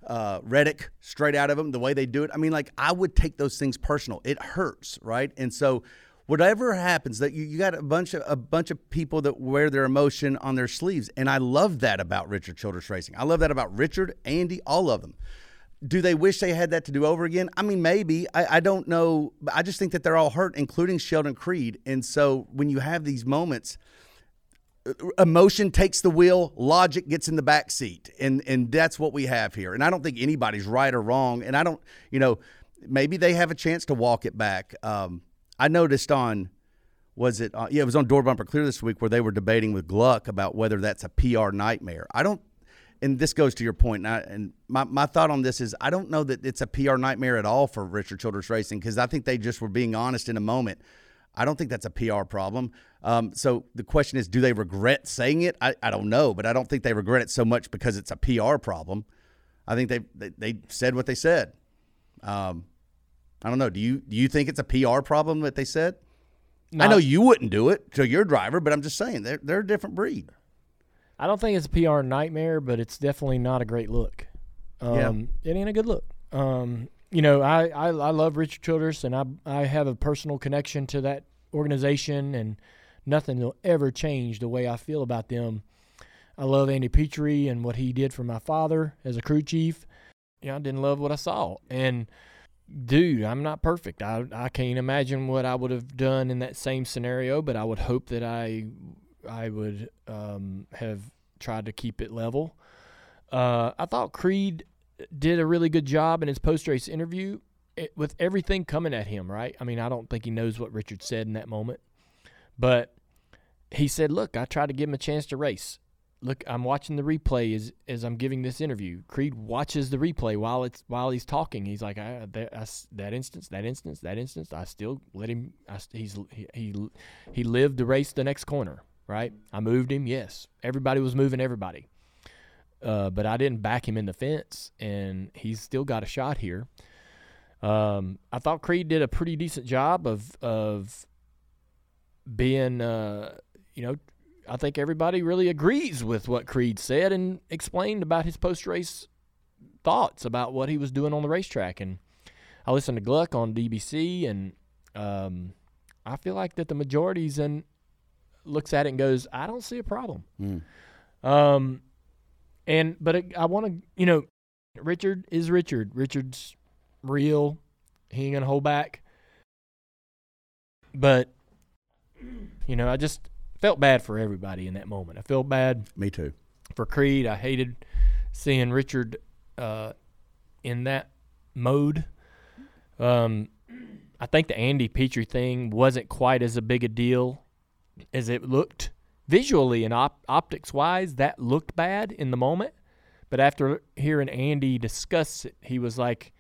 uh, Reddick straight out of him, the way they do it. I mean, like I would take those things personal. It hurts, right? And so, whatever happens, that you, you got a bunch of a bunch of people that wear their emotion on their sleeves, and I love that about Richard Childress Racing. I love that about Richard, Andy, all of them. Do they wish they had that to do over again? I mean, maybe. I, I don't know. I just think that they're all hurt, including Sheldon Creed. And so, when you have these moments emotion takes the wheel, logic gets in the back seat, and and that's what we have here. And I don't think anybody's right or wrong. And I don't, you know, maybe they have a chance to walk it back. Um, I noticed on was it? Uh, yeah, it was on Door Bumper Clear this week where they were debating with Gluck about whether that's a PR nightmare. I don't. And this goes to your point, and, I, and my, my thought on this is I don't know that it's a PR nightmare at all for Richard Childress Racing because I think they just were being honest in a moment. I don't think that's a PR problem. Um, so the question is, do they regret saying it? I, I don't know, but I don't think they regret it so much because it's a PR problem. I think they they, they said what they said. Um, I don't know. Do you do you think it's a PR problem that they said? I know you wouldn't do it to your driver, but I'm just saying they're they're a different breed. I don't think it's a PR nightmare, but it's definitely not a great look. Um, It ain't a good look. Um, you know, I, I, I love Richard Childress, and I I have a personal connection to that organization, and nothing will ever change the way I feel about them. I love Andy Petree and what he did for my father as a crew chief. You know, I didn't love what I saw, and dude, I'm not perfect. I I can't imagine what I would have done in that same scenario, but I would hope that I I would um, have tried to keep it level. Uh, I thought Creed did a really good job in his post race interview it, with everything coming at him. Right? I mean, I don't think he knows what Richard said in that moment, but he said, "Look, I tried to give him a chance to race." Look, I'm watching the replay as as I'm giving this interview. Creed watches the replay while it's while he's talking. He's like, I, that, I that instance, that instance, that instance. I still let him. I, he's he, he he lived the race the next corner. Right? I moved him. Yes, everybody was moving everybody, uh, but I didn't back him in the fence, and he's still got a shot here. Um, I thought Creed did a pretty decent job of of being, uh, you know, I think everybody really agrees with what Creed said and explained about his post race thoughts about what he was doing on the racetrack. And I listened to Gluck on DBC, and um, I feel like that the majority's in looks at it and goes, I don't see a problem. Um, and but it, I want to, you know, Richard is Richard. Richard's real. He ain't gonna hold back. But you know, I just felt bad for everybody in that moment. I felt bad Me too. for Creed. I hated seeing Richard uh, in that mode. Um, I think the Andy Petree thing wasn't quite as a big a deal as it looked visually and op- optics wise. That looked bad in the moment, but after hearing Andy discuss it, he was like,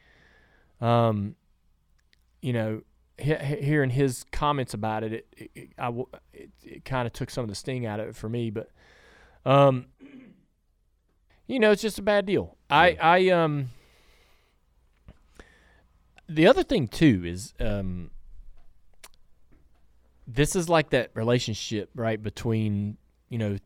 um, you know, hearing his comments about it, it, it, I it, it kind of took some of the sting out of it for me. But, um, you know, it's just a bad deal. I, I, um, the other thing too is, um, this is like that relationship, right, between, you know,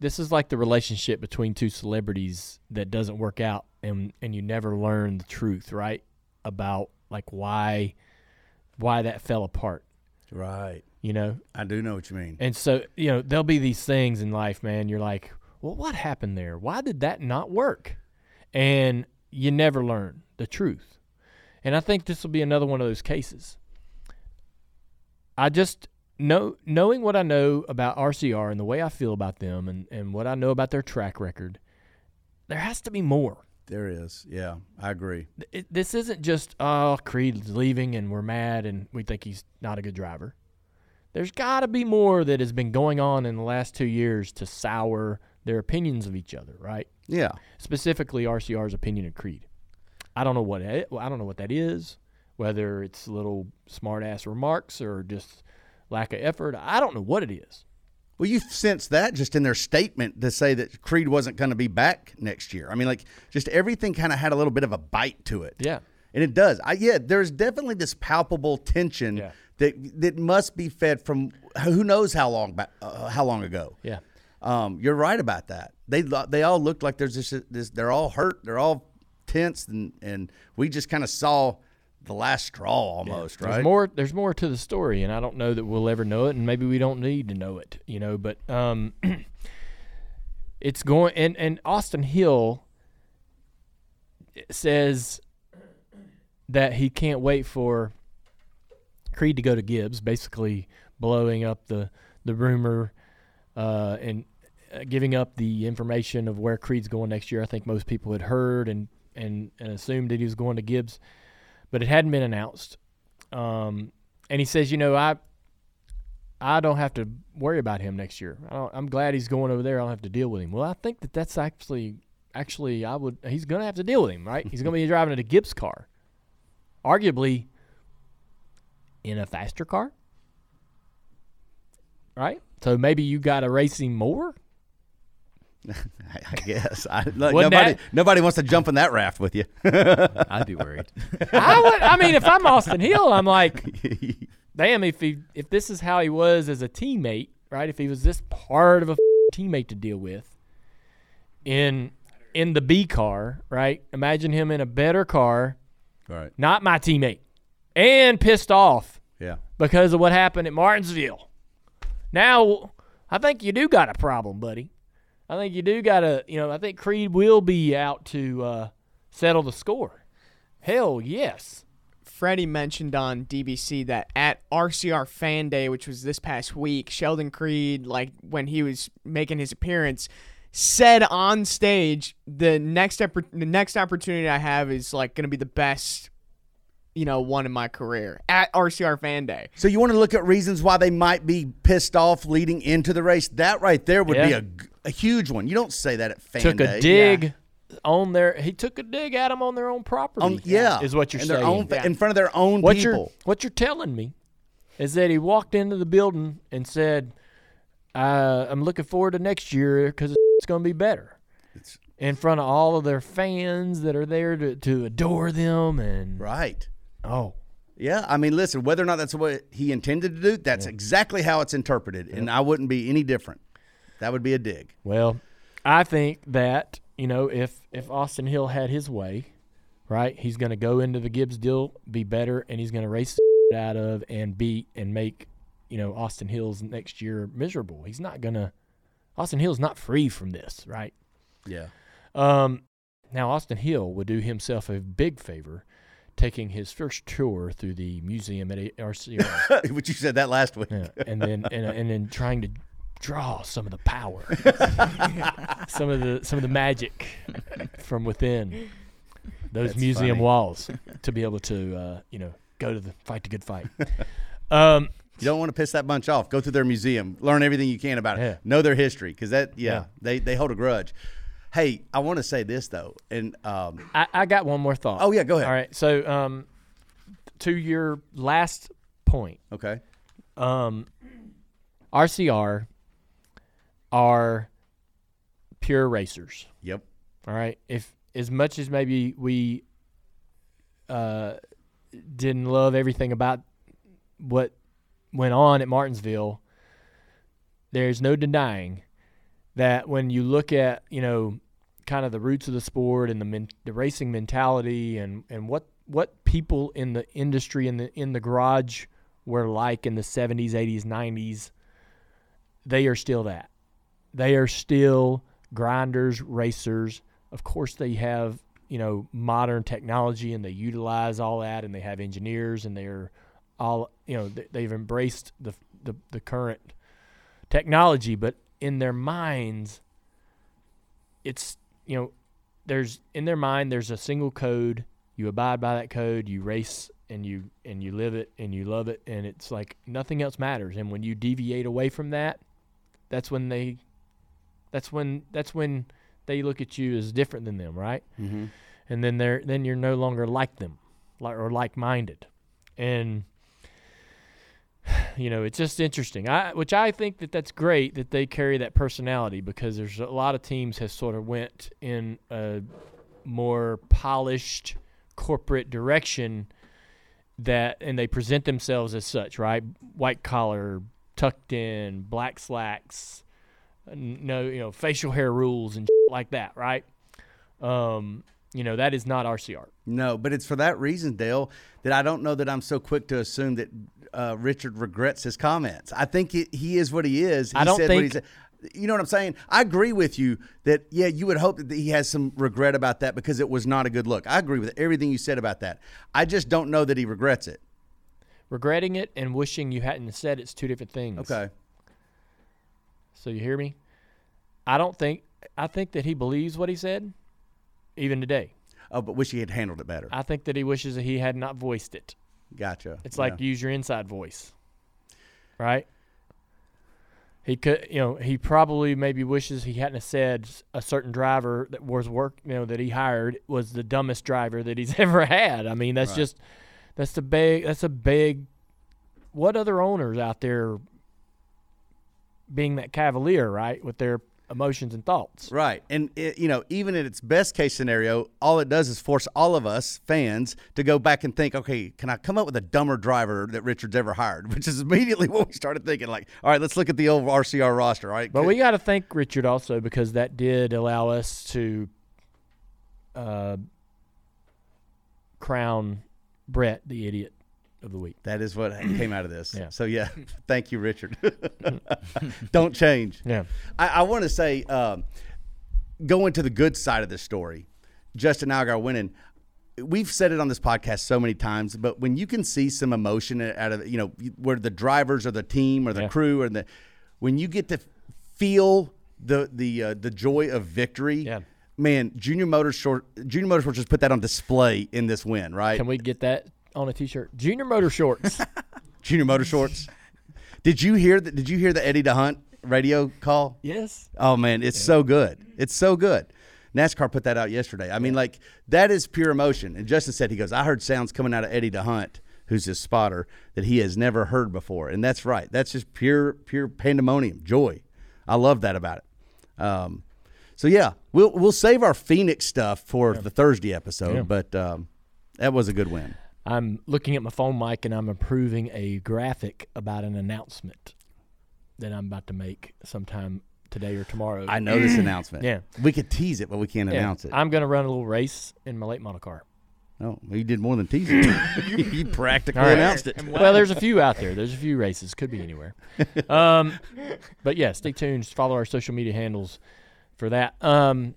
this is like the relationship between two celebrities that doesn't work out, and and you never learn the truth, right? About like why why that fell apart, Right. you know. I do know what you mean. And so you know there'll be these things in life, man. You're like, well, what happened there? Why did that not work? And you never learn the truth. And I think this will be another one of those cases. I just know knowing what I know about RCR and the way I feel about them and, and what I know about their track record, there has to be more. There is. Yeah, I agree. It, this isn't just oh Creed's leaving and we're mad and we think he's not a good driver. There's got to be more that has been going on in the last two years to sour their opinions of each other, right? Yeah. Specifically, RCR's opinion of Creed. I don't know what it, I don't know what that is. Whether it's little smart ass remarks or just lack of effort, I don't know what it is. Well, you sense that just in their statement to say that Creed wasn't going to be back next year. I mean, like, just everything kind of had a little bit of a bite to it. Yeah. And it does. I, yeah, there's definitely this palpable tension Yeah. that that must be fed from who knows how long back, uh, how long ago. Yeah. Um, you're right about that. They they all look like there's this, this they're all hurt. They're all tense, and and we just kind of saw the last straw almost, right? There's more. There's more to the story, and I don't know that we'll ever know it, and maybe we don't need to know it, you know. But um, (clears throat) it's going, and and Austin Hill says that he can't wait for Creed to go to Gibbs, basically blowing up the the rumor uh, and uh, giving up the information of where Creed's going next year. I think most people had heard and and, and assumed that he was going to Gibbs but it hadn't been announced. Um, and he says, you know, I I don't have to worry about him next year. I don't, I'm glad he's going over there. I don't have to deal with him. Well, I think that that's actually actually I would. He's going to have to deal with him, right? he's going to be (laughs) driving a Gibbs car, arguably in a faster car, right? So maybe you got to race him more. I, (laughs) I guess. I, look, nobody that- nobody wants to jump in that raft with you. (laughs) I'd be worried. I would. I mean, if I'm Austin Hill, I'm like, (laughs) damn. If he if this is how he was as a teammate, right? If he was this part of a teammate to deal with in in the B car, right? Imagine him in a better car, right. not my teammate, and pissed off Yeah. because of what happened at Martinsville. Now, I think you do got a problem, buddy. I think you do got to, you know, I think Creed will be out to uh, settle the score. Hell yes. Freddie mentioned on DBC that at RCR Fan Day, which was this past week, Sheldon Creed, like when he was making his appearance, said on stage, "The next oppor- the next opportunity I have is like going to be the best, you know, one in my career at RCR Fan Day." So you want to look at reasons why they might be pissed off leading into the race? That right there would be Yeah. a, g- a huge one. You don't say that at fan took day. a dig on their he took a dig at them on their own property. Um, yeah, Is what you're in saying. Their own, In front of their own what people. you're what you're telling me is that he walked into the building and said, uh, "I'm looking forward to next year because it's going to be better." in front of all of their fans that are there to, to adore them and Right. oh Yeah, I mean, listen, whether or not that's what he intended to do, that's exactly how it's interpreted, and I wouldn't be any different. That would be a dig. well i think that you know if if austin hill had his way right he's going to go into the gibbs deal be better and he's going to race the (laughs) out of and beat and make you know austin hill's next year miserable he's not going to austin hill's not free from this right Yeah. Um, now Austin Hill would do himself a big favor, taking his first tour through the museum at RCR, Which (laughs) you said that last week. yeah, and then and, and then trying to draw some of the power, (laughs) some of the some of the magic from within those That's museum funny. walls to be able to uh, you know go to the fight the good fight. Um, You don't want to piss that bunch off. Go through their museum, learn everything you can about it, Yeah. know their history, because that, yeah, Yeah. they they hold a grudge. Hey, I want to say this though, and um, I, I got one more thought. oh yeah, go ahead. All right, so um, to your last point. Okay. um, RCR are pure racers. Yep. All right. If as much as maybe we uh, didn't love everything about what went on at Martinsville, there's no denying that when you look at you know kind of the roots of the sport and the men, the racing mentality and and what what people in the industry in the in the garage were like in the 70s 80s 90s they are still that they are still grinders racers. Of course they have you know modern technology and they utilize all that and they have engineers and they're all you know they- they've embraced the the, the current technology. But in their minds it's you know there's in their mind there's a single code. You abide by that code you race and you and you live it and you love it. And it's like nothing else matters. And when you deviate away from that that's when they that's when that's when they look at you as different than them right? Mm-hmm. and then they're then you're no longer like them like or like minded and (sighs) you know it's just interesting. I which i think that that's great that they carry that personality because there's a lot of teams have sort of went in a more polished corporate direction that and they present themselves as such right? White collar tucked in black slacks no you know facial hair rules and like that right um you know that is not rcr No, but it's for that reason, Dale, that I don't know that I'm so quick to assume that uh, Richard regrets his comments. I think it, he is what he is. He I don't said what he think- said. You know what I'm saying? I agree with you that yeah, you would hope that he has some regret about that because it was not a good look. I agree with everything you said about that. I just don't know that he regrets it. regretting it and wishing you hadn't said it's two different things Okay. So you hear me? I don't think I think that he believes what he said, even today. Oh, but wish he had handled it better. I think that he wishes that he had not voiced it. Gotcha. It's Yeah. like use your inside voice, right? He could, you know, he probably maybe wishes he hadn't said a certain driver that was work, you know, that he hired was the dumbest driver that he's (laughs) ever had. I mean, that's Right. just that's a big that's a big. What other owners out there being that cavalier, right, with their emotions and thoughts? Right. And, it, you know, even in its best case scenario, all it does is force all of us fans to go back and think, okay, can I come up with a dumber driver that Richard's ever hired? (laughs) Which is immediately (laughs) what we started thinking, like, all right, let's look at the old RCR roster, right? But we got to thank Richard also because that did allow us to uh, crown Brett the idiot of the week. That is what (clears throat) came out of this. Yeah. So, yeah, (laughs) thank you, Richard. (laughs) Don't change. Yeah. I, I want to say, um, going to the good side of this story, Justin Allgaier winning. We've said it on this podcast so many times, but when you can see some emotion out of you know where the drivers or the team or the Yeah. crew or the when you get to feel the the uh, the joy of victory, Yeah. man, Junior Motorsport Junior Motorsports just put that on display in this win, right? Can we get that on a T-shirt? Junior Motor Shorts. (laughs) Junior Motorsports. did you hear that? Did you hear the Eddie D'Hondt radio call? yes. Oh man, it's so good. It's so good. NASCAR put that out yesterday. I mean, like that is pure emotion. And Justin said he goes, I heard sounds coming out of Eddie D'Hondt, who's his spotter, that he has never heard before. And that's right. That's just pure, pure pandemonium, joy. I love that about it. Um, so yeah, we'll we'll save our Phoenix stuff for the Thursday episode, Yeah. but um, that was a good win. I'm looking at my phone mic and I'm approving a graphic about an announcement that I'm about to make sometime today or tomorrow. I know this announcement. Yeah. we could tease it, but we can't Yeah. announce it. I'm going to run a little race in my late model car. oh, well, you did more than tease it. (laughs) (laughs) you practically All right. announced it. Well, there's a few out there. There's a few races. Could be anywhere. (laughs) Um, but yeah, stay tuned. Follow our social media handles for that. Um,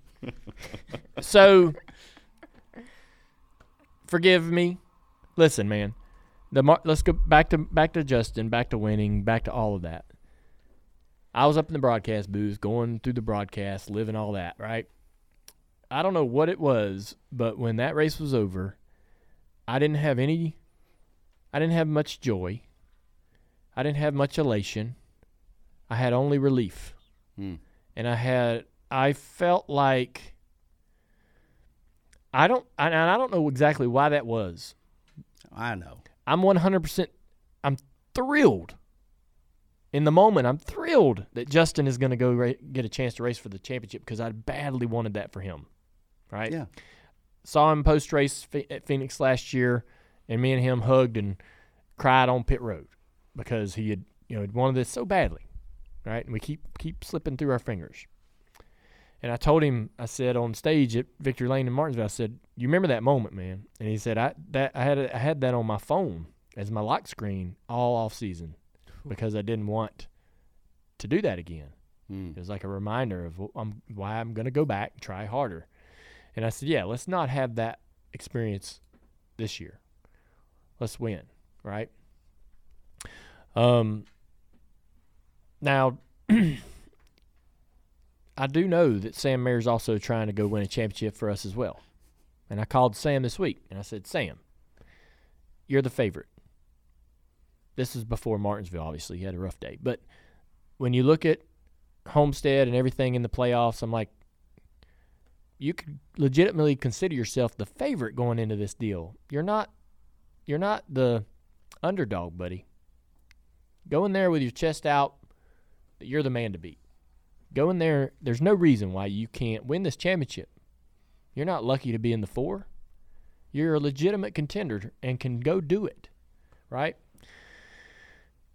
so, forgive me. Listen, man. The mar- let's go back to back to Justin, back to winning, back to all of that. I was up in the broadcast booth, going through the broadcast, living all that, right? I don't know what it was, but when that race was over, I didn't have any I didn't have much joy. I didn't have much elation. I had only relief. Hmm. And I had I felt like I don't and I don't know exactly why that was. I know. I'm 100% I'm thrilled. In the moment, I'm thrilled that Justin is going to go ra- get a chance to race for the championship because I badly wanted that for him. Right? Yeah. saw him post race at Phoenix last year, and me and him hugged and cried on pit road because he had you know wanted this so badly, right? And we keep keep slipping through our fingers. And I told him, I said on stage at Victory Lane in Martinsville, I said, "You remember that moment, man?" And he said, "I that I had I had that on my phone as my lock screen all off season because I didn't want to do that again. Mm. It was like a reminder of um, why I'm going to go back and try harder." And I said, "Yeah, let's not have that experience this year. Let's win, right?" Um. Now, (clears throat) I do know that Sam Mayer's also trying to go win a championship for us as well. And I called Sam this week and I said, Sam, you're the favorite. This is before Martinsville, obviously. He had a rough day. But when you look at Homestead and everything in the playoffs, I'm like, you could legitimately consider yourself the favorite going into this deal. You're not you're not the underdog, buddy. Go in there with your chest out you're the man to beat. Go in there. There's no reason why you can't win this championship. You're not lucky to be in the four. You're a legitimate contender and can go do it, right?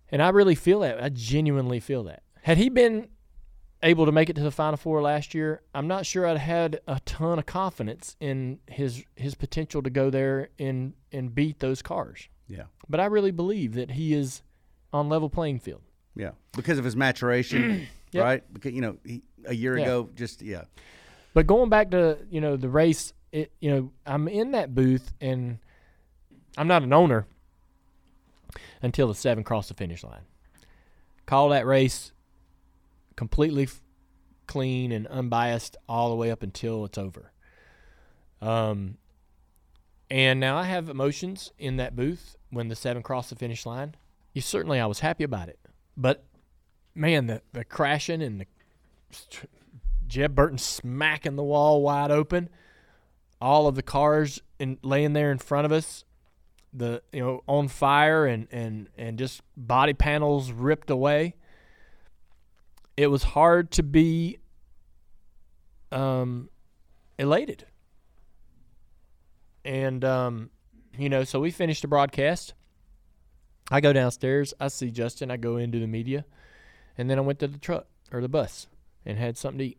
And I really feel that. I genuinely feel that. Had he been able to make it to the Final Four last year, I'm not sure I'd had a ton of confidence in his his potential to go there and and beat those cars. Yeah. But I really believe that he is on level playing field. Yeah. Because of his maturation, Yep. right? Because you know, he, a year Yeah. ago, just yeah. But going back to you know the race, it you know I'm in that booth and I'm not an owner until the seven cross the finish line. Call that race completely f- clean and unbiased all the way up until it's over. Um, and now I have emotions in that booth when the seven cross the finish line. You certainly I was happy about it, but man, the the crashing and the Jeb Burton smacking the wall wide open. All of the cars in, laying there in front of us, the you know on fire and and and just body panels ripped away. It was hard to be um, elated, and um, you know, so we finished the broadcast. I go downstairs. I see Justin. I go into the media, and then I went to the truck or the bus and had something to eat.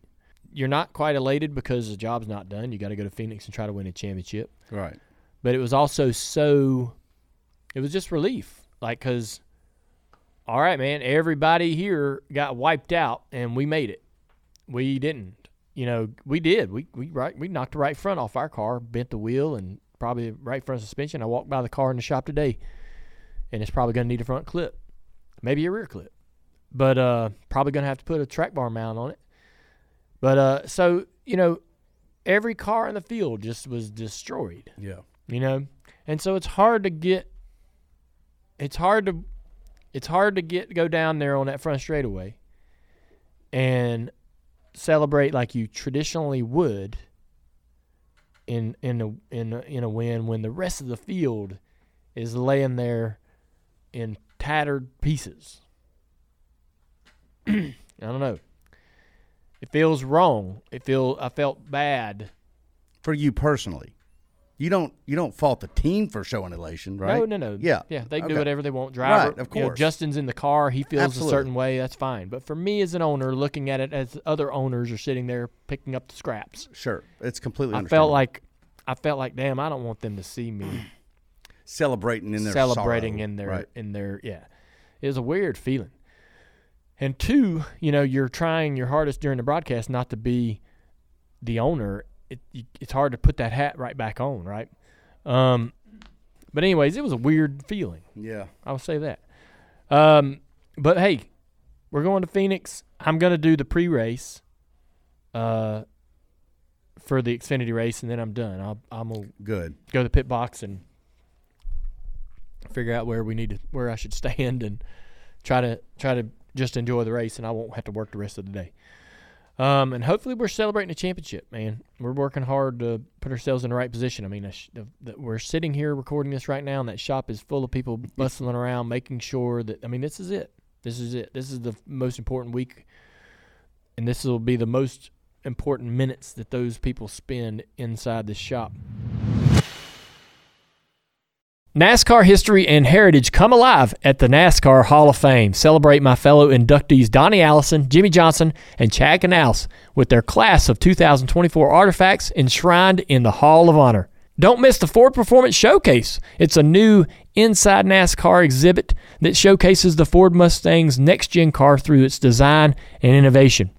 You're not quite elated because the job's not done. You got to go to Phoenix and try to win a championship. Right. But it was also so, it was just relief. Like, because, all right, man, everybody here got wiped out and we made it. We didn't. You know, we did. We we right we knocked the right front off our car, bent the wheel, and probably the right front suspension. I walked by the car in the shop today, and it's probably going to need a front clip, maybe a rear clip, but uh, probably going to have to put a track bar mount on it. But uh, so you know, every car in the field just was destroyed. Yeah. You know, and so it's hard to get. It's hard to, it's hard to get go down there on that front straightaway, and celebrate like you traditionally would. In in a in a, in a win when the rest of the field is laying there in tattered pieces. (clears throat) I don't know. It feels wrong. It feel I felt bad. For you personally, you don't you don't fault the team for showing elation, right? No, no, no. Yeah. yeah. They can do whatever they want. Driver, Right, of you know, course. Justin's in the car. He feels Absolutely. a certain way. That's fine. But for me as an owner, looking at it as other owners are sitting there picking up the scraps, Sure. It's completely I felt like, I felt like, damn, I don't want them to see me (clears throat) celebrating in their celebrating sorrow. in their right. in their yeah. It was a weird feeling. And two, you know, you're trying your hardest during the broadcast not to be the owner. It, it's hard to put that hat right back on, right? Um, but anyways, it was a weird feeling. Yeah. I'll say that. Um, but hey, we're going to Phoenix. I'm going to do the pre-race uh, for the Xfinity race, and then I'm done. I'll, I'm gonna Good. go to the pit box and figure out where we need to, where I should (laughs) stand, and try to try to just enjoy the race, and I won't have to work the rest of the day. Um, and hopefully we're celebrating a championship, man. We're working hard to put ourselves in the right position. I mean, the sh- the, the, we're sitting here recording this right now, and that shop is full of people bustling around, making sure that. I mean, this is it. This is it. This is the most important week, and this will be the most important minutes that those people spend inside this shop. NASCAR history and heritage come alive at the NASCAR Hall of Fame. Celebrate my fellow inductees Donnie Allison, Jimmie Johnson, and Chad Knaus with their class of 2024 artifacts enshrined in the Hall of Honor. Don't miss the Ford Performance Showcase. It's a new inside NASCAR exhibit that showcases the Ford Mustang's next gen car through its design and innovation.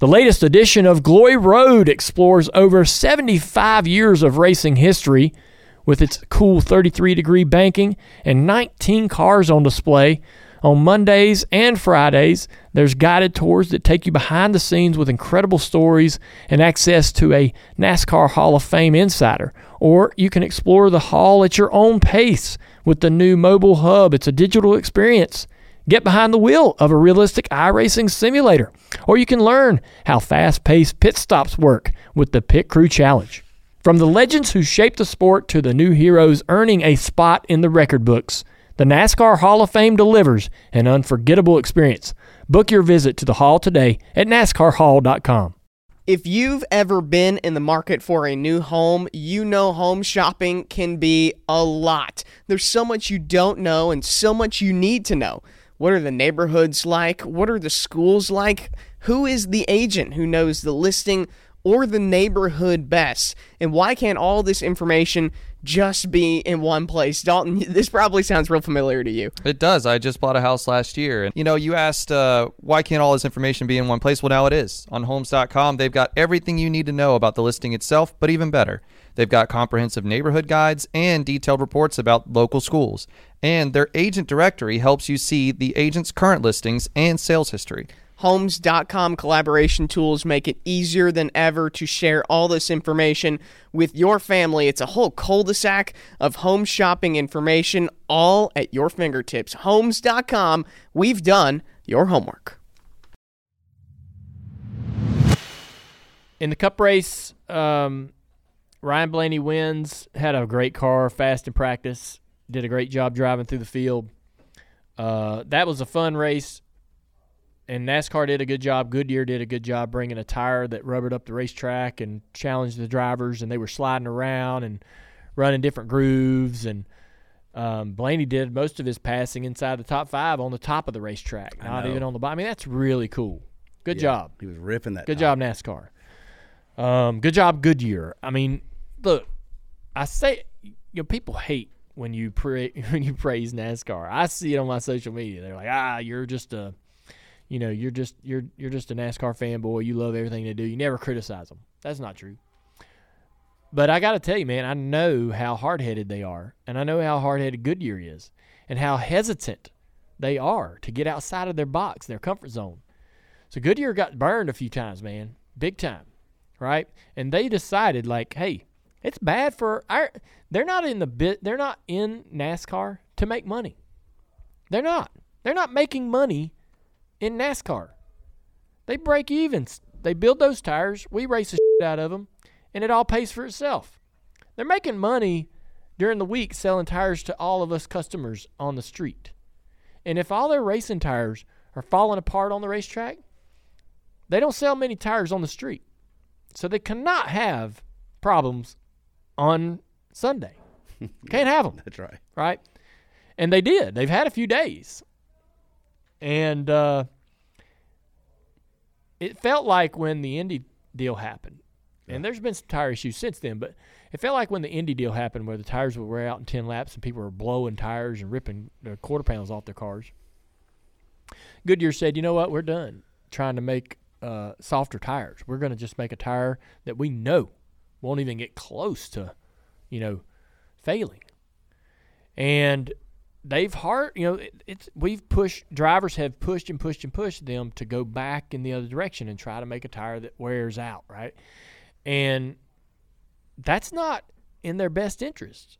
The latest edition of Glory Road explores over 75 years of racing history with its cool 33 degree banking and 19 cars on display. On Mondays and Fridays, there's guided tours that take you behind the scenes with incredible stories and access to a NASCAR Hall of Fame insider. Or you can explore the hall at your own pace with the new mobile hub. It's a digital experience. Get behind the wheel of a realistic iRacing simulator. Or you can learn how fast paced pit stops work with the Pit Crew Challenge. From the legends who shaped the sport to the new heroes earning a spot in the record books, the NASCAR Hall of Fame delivers an unforgettable experience. Book your visit to the hall today at NASCARHall.com. If you've ever been in the market for a new home, you know home shopping can be a lot. There's so much you don't know and so much you need to know. What are the neighborhoods like? What are the schools like? Who is the agent who knows the listing or the neighborhood best? And why can't all this information just be in one place? Dalton, (laughs) this probably sounds real familiar to you. It does. I just bought a house last year. And, you know, you asked, uh, why can't all this information be in one place? Well, now it is. On homes.com, they've got everything you need to know about the listing itself, but even better, they've got comprehensive neighborhood guides and detailed reports about local schools. And their agent directory helps you see the agent's current listings and sales history. Homes.com collaboration tools make it easier than ever to share all this information with your family. It's a whole cul de sac of home shopping information all at your fingertips. Homes.com, we've done your homework. In the Cup race, um, Ryan Blaney wins. Had a great car, fast in practice. Did a great job driving through the field. Uh, that was a fun race, and NASCAR did a good job. Goodyear did a good job bringing a tire that rubbered up the racetrack and challenged the drivers, and they were sliding around and running different grooves. And um, Blaney did most of his passing inside the top five on the top of the racetrack, not even on the bottom. I mean, that's really cool. Good Yeah, job. He was ripping that. Good top. job, NASCAR. Um, good job, Goodyear. I mean, look, I say, you know, people hate when you pra- (laughs) when you praise NASCAR. I see it on my social media. They're like, ah, you're just a, you know, you're just you're you're just a NASCAR fanboy. You love everything they do. You never criticize them. That's not true. But I got to tell you, man, I know how hard headed they are, and I know how hard headed Goodyear is, and how hesitant they are to get outside of their box, their comfort zone. So Goodyear got burned a few times, man, big time, right? And they decided, like, hey, it's bad for our. They're not in the bit. They're not in NASCAR to make money. They're not. They're not making money in NASCAR. They break evens. They build those tires. We race the shit out of them, and it all pays for itself. They're making money during the week selling tires to all of us customers on the street. And if all their racing tires are falling apart on the racetrack, they don't sell many tires on the street. So they cannot have problems on Sunday. (laughs) Can't have them, That's right. right? And they did. They've had a few days. And uh, it felt like when the Indy deal happened, and there's been some tire issues since then, but it felt like when the Indy deal happened where the tires would wear out in 10 laps and people were blowing tires and ripping uh, quarter pounds off their cars. Goodyear said, you know what, we're done trying to make uh, softer tires. We're going to just make a tire that we know won't even get close to, you know, failing. And they've hard, you know, it, it's we've pushed drivers have pushed and pushed and pushed them to go back in the other direction and try to make a tire that wears out, right? And that's not in their best interest,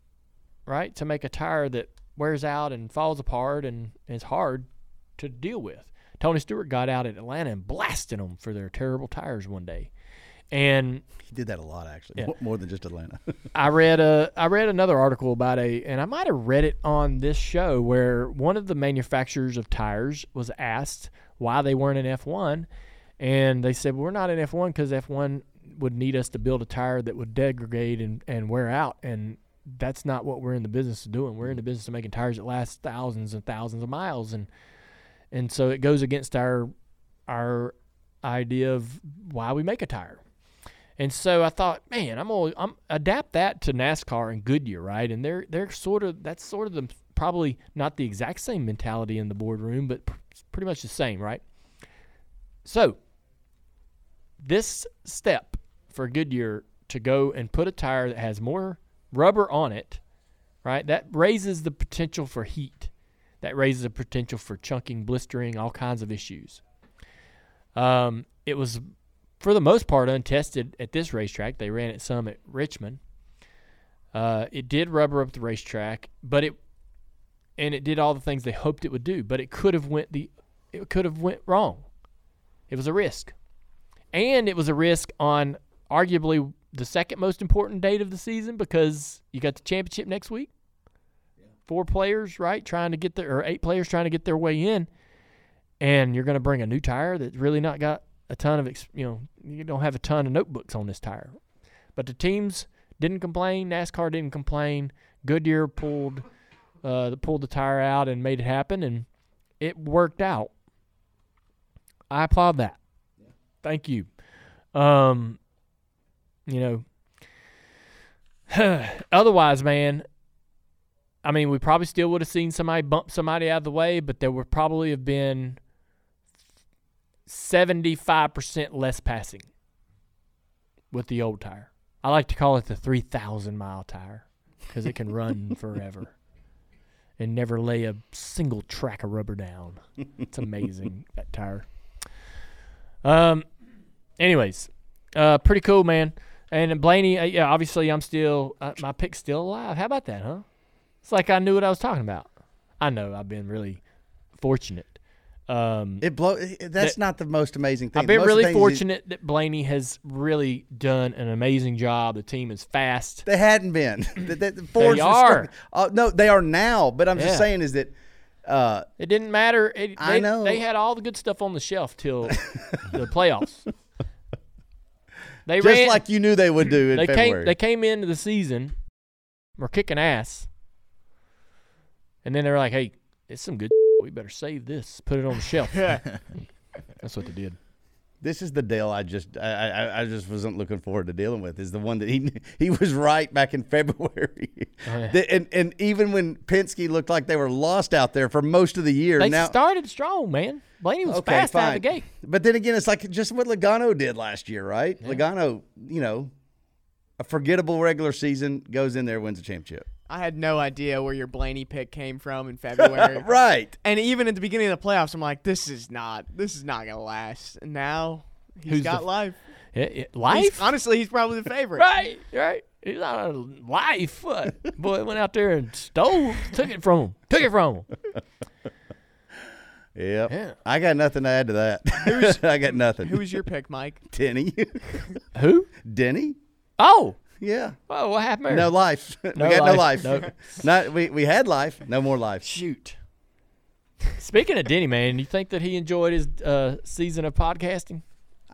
right? To make a tire that wears out and falls apart and is hard to deal with. Tony Stewart got out at Atlanta and blasted them for their terrible tires one day. And He did that a lot, actually, Yeah. More than just Atlanta. (laughs) I read a I read another article about a and I might have read it on this show where one of the manufacturers of tires was asked why they weren't in F1 and they said well, we're not in F1 cuz F1 would need us to build a tire that would degrade and, and wear out and that's not what we're in the business of doing. We're in the business of making tires that last thousands and thousands of miles, and and so it goes against our our idea of why we make a tire. And so I thought, man, I'm gonna I'm adapt that to NASCAR and Goodyear, right? And they're they're sort of that's sort of the probably not the exact same mentality in the boardroom, but pr- pretty much the same, right? So this step for Goodyear to go and put a tire that has more rubber on it, right? That raises the potential for heat. That raises the potential for chunking, blistering, all kinds of issues. Um, it was, for the most part, untested at this racetrack. They ran it some at Richmond. Uh, it did rubber up the racetrack, but it and it did all the things they hoped it would do. But it could have went the it could have went wrong. It was a risk, and it was a risk on arguably the second most important date of the season because you got the championship next week. Four players, right, trying to get their or eight players trying to get their way in, and you're going to bring a new tire that's really not got a ton of you know you don't have a ton of notebooks on this tire. But the teams didn't complain. NASCAR didn't complain. Goodyear pulled uh, pulled the tire out and made it happen, and it worked out. I applaud that. Thank you. Um, you know, (sighs) otherwise, man, I mean, we probably still would have seen somebody bump somebody out of the way, but there would probably have been 75% less passing with the old tire. I like to call it the 3,000 mile tire because it can run (laughs) forever and never lay a single track of rubber down. It's amazing, (laughs) that tire. Um, anyways, uh, pretty cool, man. And Blaney, uh, yeah, obviously I'm still uh, my pick's still alive. How about that, huh? It's like I knew what I was talking about. I know I've been really fortunate. Um, It blow. That's That- not the most amazing thing. I've been Most really is- fortunate that Blaney has really done an amazing job. The team is fast. They hadn't been. (clears throat) the, the, the were are. Uh, no, they are now. But I'm Yeah. just saying is that uh, It didn't matter. It, I they, know. they had all the good stuff on the shelf till (laughs) the playoffs. They just ran like you knew they would do they February. came they came into the season, were kicking ass, and then they were like, "Hey, it's some good. (laughs) We better save this. Put it on the shelf." (laughs) That's what they did. this is the deal I just I, I I just wasn't looking forward to dealing with. Is the one that he (laughs) he was right back in February, oh, yeah. The- and and even when Penske looked like they were lost out there for most of the year. They now started strong, man. Blaney was okay, fast fine. out of the gate. But then again, it's like just what Logano did last year, right? Logano, you know, a forgettable regular season goes in there wins a championship. I had no idea where your Blaney pick came from in February. (laughs) right. And even at the beginning of the playoffs, I'm like, this is not, this is not gonna last. And now he's Who's got the- life. Yeah, yeah. He's- Life, honestly, he's probably the favorite. (laughs) right, right. He's not a life. (laughs) What? Boy went out there and stole, took it from him, took it from him. Yep. Yeah. I got nothing to add to that. I got nothing. Who was your pick, Mike? Denny? Who? Denny? Oh, Yeah. oh, what happened? No life. (laughs) we No got no life. life. No. (laughs) Not we, we had life. No more life. Shoot. Speaking of Denny, man, you think that he enjoyed his uh, season of podcasting?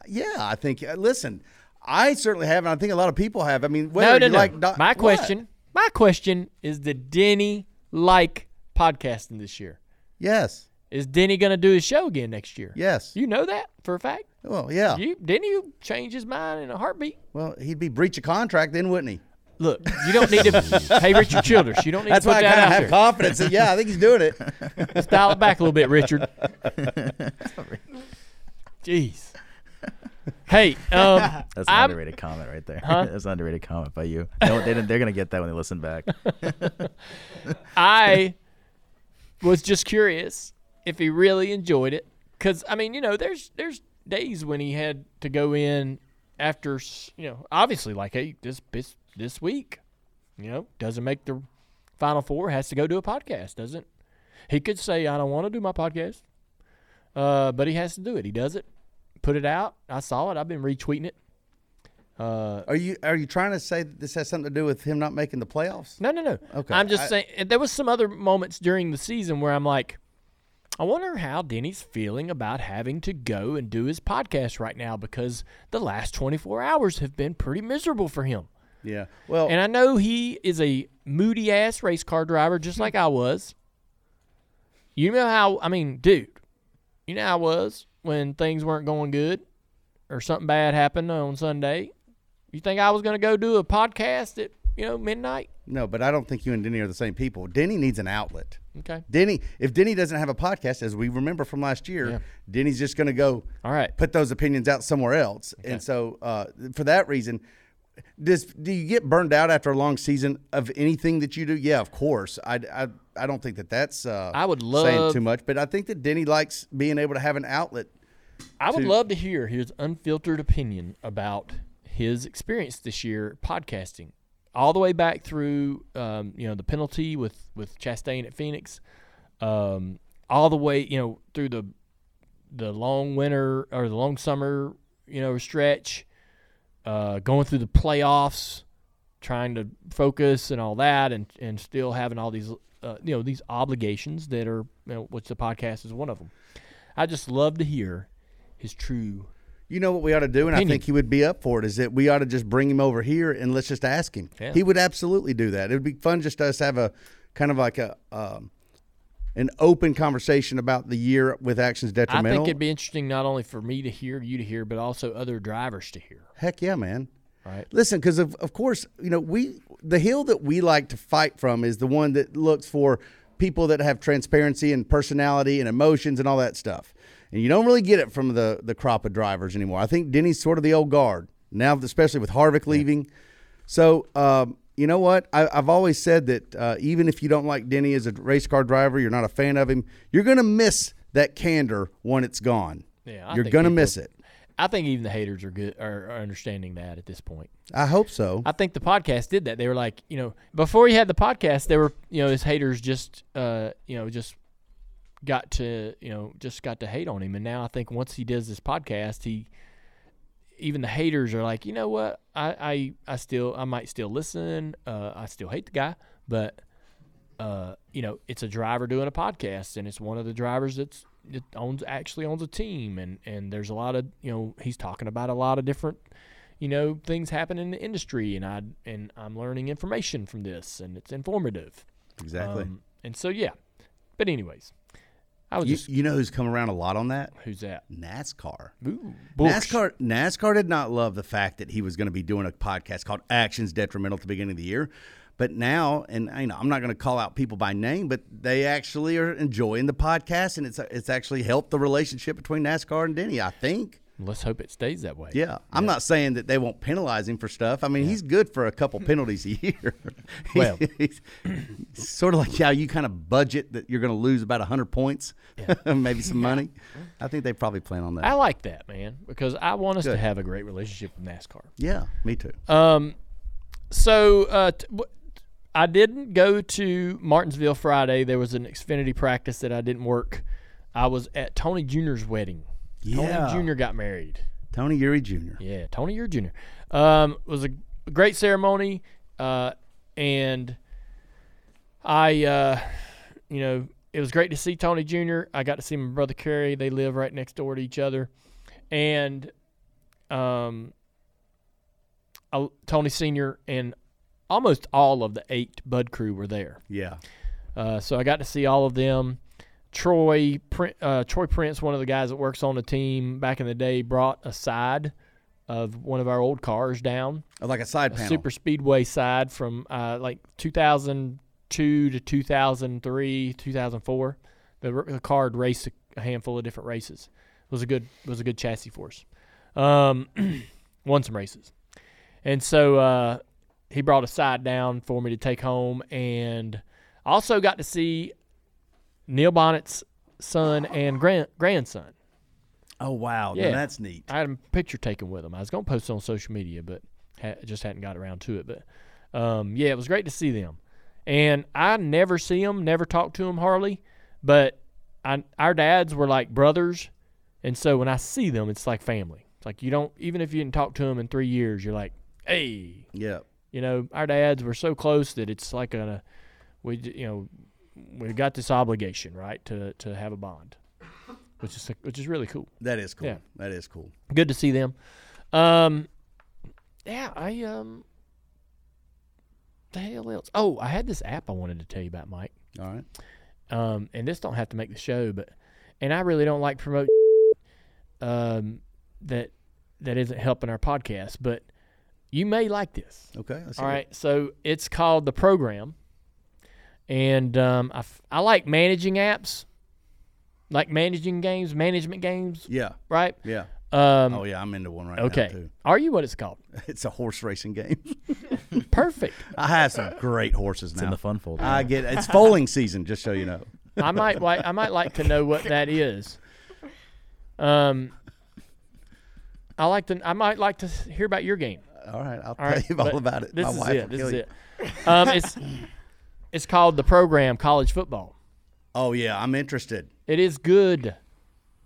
Yeah, I think. Uh, listen, I certainly have, and I think a lot of people have. I mean, No, whether no, you no. like Doc- my what? question, my question is: Did Denny like podcasting this year? Yes. Is Denny going to do his show again next year? Yes. You know that for a fact. well, yeah. You didn't you change his mind in a heartbeat? well, he'd be breach of contract then, wouldn't he? Look, you don't need to. (laughs) hey, Richard Childress, you don't need That's to put why I that kind of out have there. confidence. That, yeah, I think he's doing it. (laughs) Let's dial it back a little bit, Richard. (laughs) Jeez. Hey, um, That's an I'm- underrated comment right there. Huh? That's an underrated comment by you. They, won't- they, didn't- they're gonna get that when they listen back. I was just curious if he really enjoyed it, because I mean, you know, there's there's days when he had to go in after, you know, obviously like hey, this this this week, you know, doesn't make the final four, has to go do a podcast, doesn't? He could say I don't want to do my podcast, uh, but he has to do it. He does it, put it out. I saw it. I've been retweeting it. Uh, Are you are you trying to say that this has something to do with him not making the playoffs? No, no, no. Okay, I'm just I- saying there was some other moments during the season where I'm like, I wonder how Denny's feeling about having to go and do his podcast right now because the last 24 hours have been pretty miserable for him. Yeah. Well, And I know he is a moody ass race car driver, just like I was. You know how I mean, dude. You know how I was when things weren't going good, or something bad happened on Sunday. You think I was going to go do a podcast at you know midnight? no, but I don't think you and Denny are the same people. Denny needs an outlet. Okay. Denny, if Denny doesn't have a podcast, as we remember from last year, Yeah. Denny's just going to go All right. put those opinions out somewhere else. And so, uh, for that reason, does do you get burned out after a long season of anything that you do? Yeah, of course. I, I, I don't think that that's uh, I would love saying too much, but I think that Denny likes being able to have an outlet. I would to- love to hear his unfiltered opinion about his experience this year podcasting, all the way back through, um, you know, the penalty with with Chastain at Phoenix, um, all the way, you know, through the the long winter or the long summer, you know, stretch, uh, going through the playoffs, trying to focus and all that, and and still having all these, uh, you know, these obligations that are, you know, which the podcast is one of them. I just love to hear his true. You know what we ought to do, and I think he would be up for it. Is that we ought to just bring him over here and let's just ask him. Yeah. He would absolutely do that. It would be fun just us have a kind of like a um, an open conversation about the year with actions detrimental. I think it'd be interesting not only for me to hear, you to hear, but also other drivers to hear. Heck yeah, man. Right. Listen, because of, of course, you know, we the hill that we like to fight from is the one that looks for people that have transparency and personality and emotions and all that stuff. And you don't really get it from the the crop of drivers anymore. I think Denny's sort of the old guard now, especially with Harvick leaving. So, um, you know what? I, I've always said that uh, even if you don't like Denny as a race car driver, you're not a fan of him, you're going to miss that candor when it's gone. Yeah, I you're going to miss it. I think even the haters are good are, are understanding that at this point. I hope so. I think the podcast did that. They were like, you know, before he had the podcast, they were, you know, his haters just, uh, you know, just got to, you know, just got to hate on him. And now I think once he does this podcast, he, even the haters are like, you know what, I, I, I still, I might still listen. Uh, I still hate the guy, but, uh, you know, it's a driver doing a podcast, and it's one of the drivers that's that owns actually owns a team, and and there's a lot of, you know, he's talking about a lot of different you know things happen in the industry and I and I'm learning information from this and it's informative. exactly. Um, and so yeah. But anyways, I was You, just you know who's come around a lot on that? who's that? NASCAR. Ooh, NASCAR NASCAR did not love the fact that he was going to be doing a podcast called Actions Detrimental at the beginning of the year. But now, and you know, I'm not going to call out people by name, but they actually are enjoying the podcast, and it's it's actually helped the relationship between NASCAR and Denny. I think. Let's hope it stays that way. Yeah, I'm not saying that they won't penalize him for stuff. I mean, he's good for a couple penalties a year. (laughs) Well. he's, (laughs) he's sort of like how you kind of budget that you're going to lose about 100 points, (laughs) maybe some money. I think they probably plan on that. I like that, man, because I want us to have a great relationship with NASCAR. yeah, me too. Um, so uh, t- w- I didn't go to Martinsville Friday. There was an Xfinity practice that I didn't work. I was at Tony Jr.'s wedding. Yeah. Tony Jr. got married. Tony Eury Jr. Yeah, Tony Eury Jr. Um, it was a great ceremony, uh, and I, uh, you know, it was great to see Tony Jr. I got to see my brother Kerry. They live right next door to each other, and um, I- Tony Senior and almost all of the eight Bud crew were there. Yeah. Uh, so I got to see all of them. Troy uh, Troy Prince, one of the guys that works on the team back in the day, brought a side of one of our old cars down, Oh, Like a side a panel. super speedway side from uh, like 2002 to 2003, 2004. The, the car had raced a, handful of different races. It was a good was a good chassis for us. Um, (clears throat) won some races, and so uh, he brought a side down for me to take home, and also got to see Neil Bonnett's son and grand, grandson. oh wow, Yeah. Now that's neat. I had a picture taken with him. I was going to post it on social media, but ha- just hadn't got around to it. But um, yeah, it was great to see them. And I never see them, never talk to them hardly, but I, our dads were like brothers, and so when I see them, it's like family. It's like you don't even if you didn't talk to them in three years, you're like, hey, Yeah. you know, our dads were so close that it's like a we you know we got this obligation right to to have a bond, which is which is really cool That is cool. Yeah. That is cool. good to see them. Um, yeah, I um, the hell else? Oh, I had this app I wanted to tell you about, Mike. All right. Um, and this don't have to make the show, but and I really don't like promote um that that isn't helping our podcast, but you may like this. Okay. All hear it. so it's called the program, and um, I, f- I like managing apps, like managing games, management games, Yeah. right? Yeah. Um, Oh yeah, I'm into one right okay, now too. are you what it's called? (laughs) It's a horse racing game. (laughs) Perfect. I have some great horses It's now. in the fun folder. I get it's foaling season, just so you know. (laughs) I might like I might like to know what that is. Um, I like to I might like to hear about your game. All right, I'll All tell right, you all about it. This My is wife it. will This kill is you. it. Um, it's it's called the program college football. Oh yeah, I'm interested. It is good.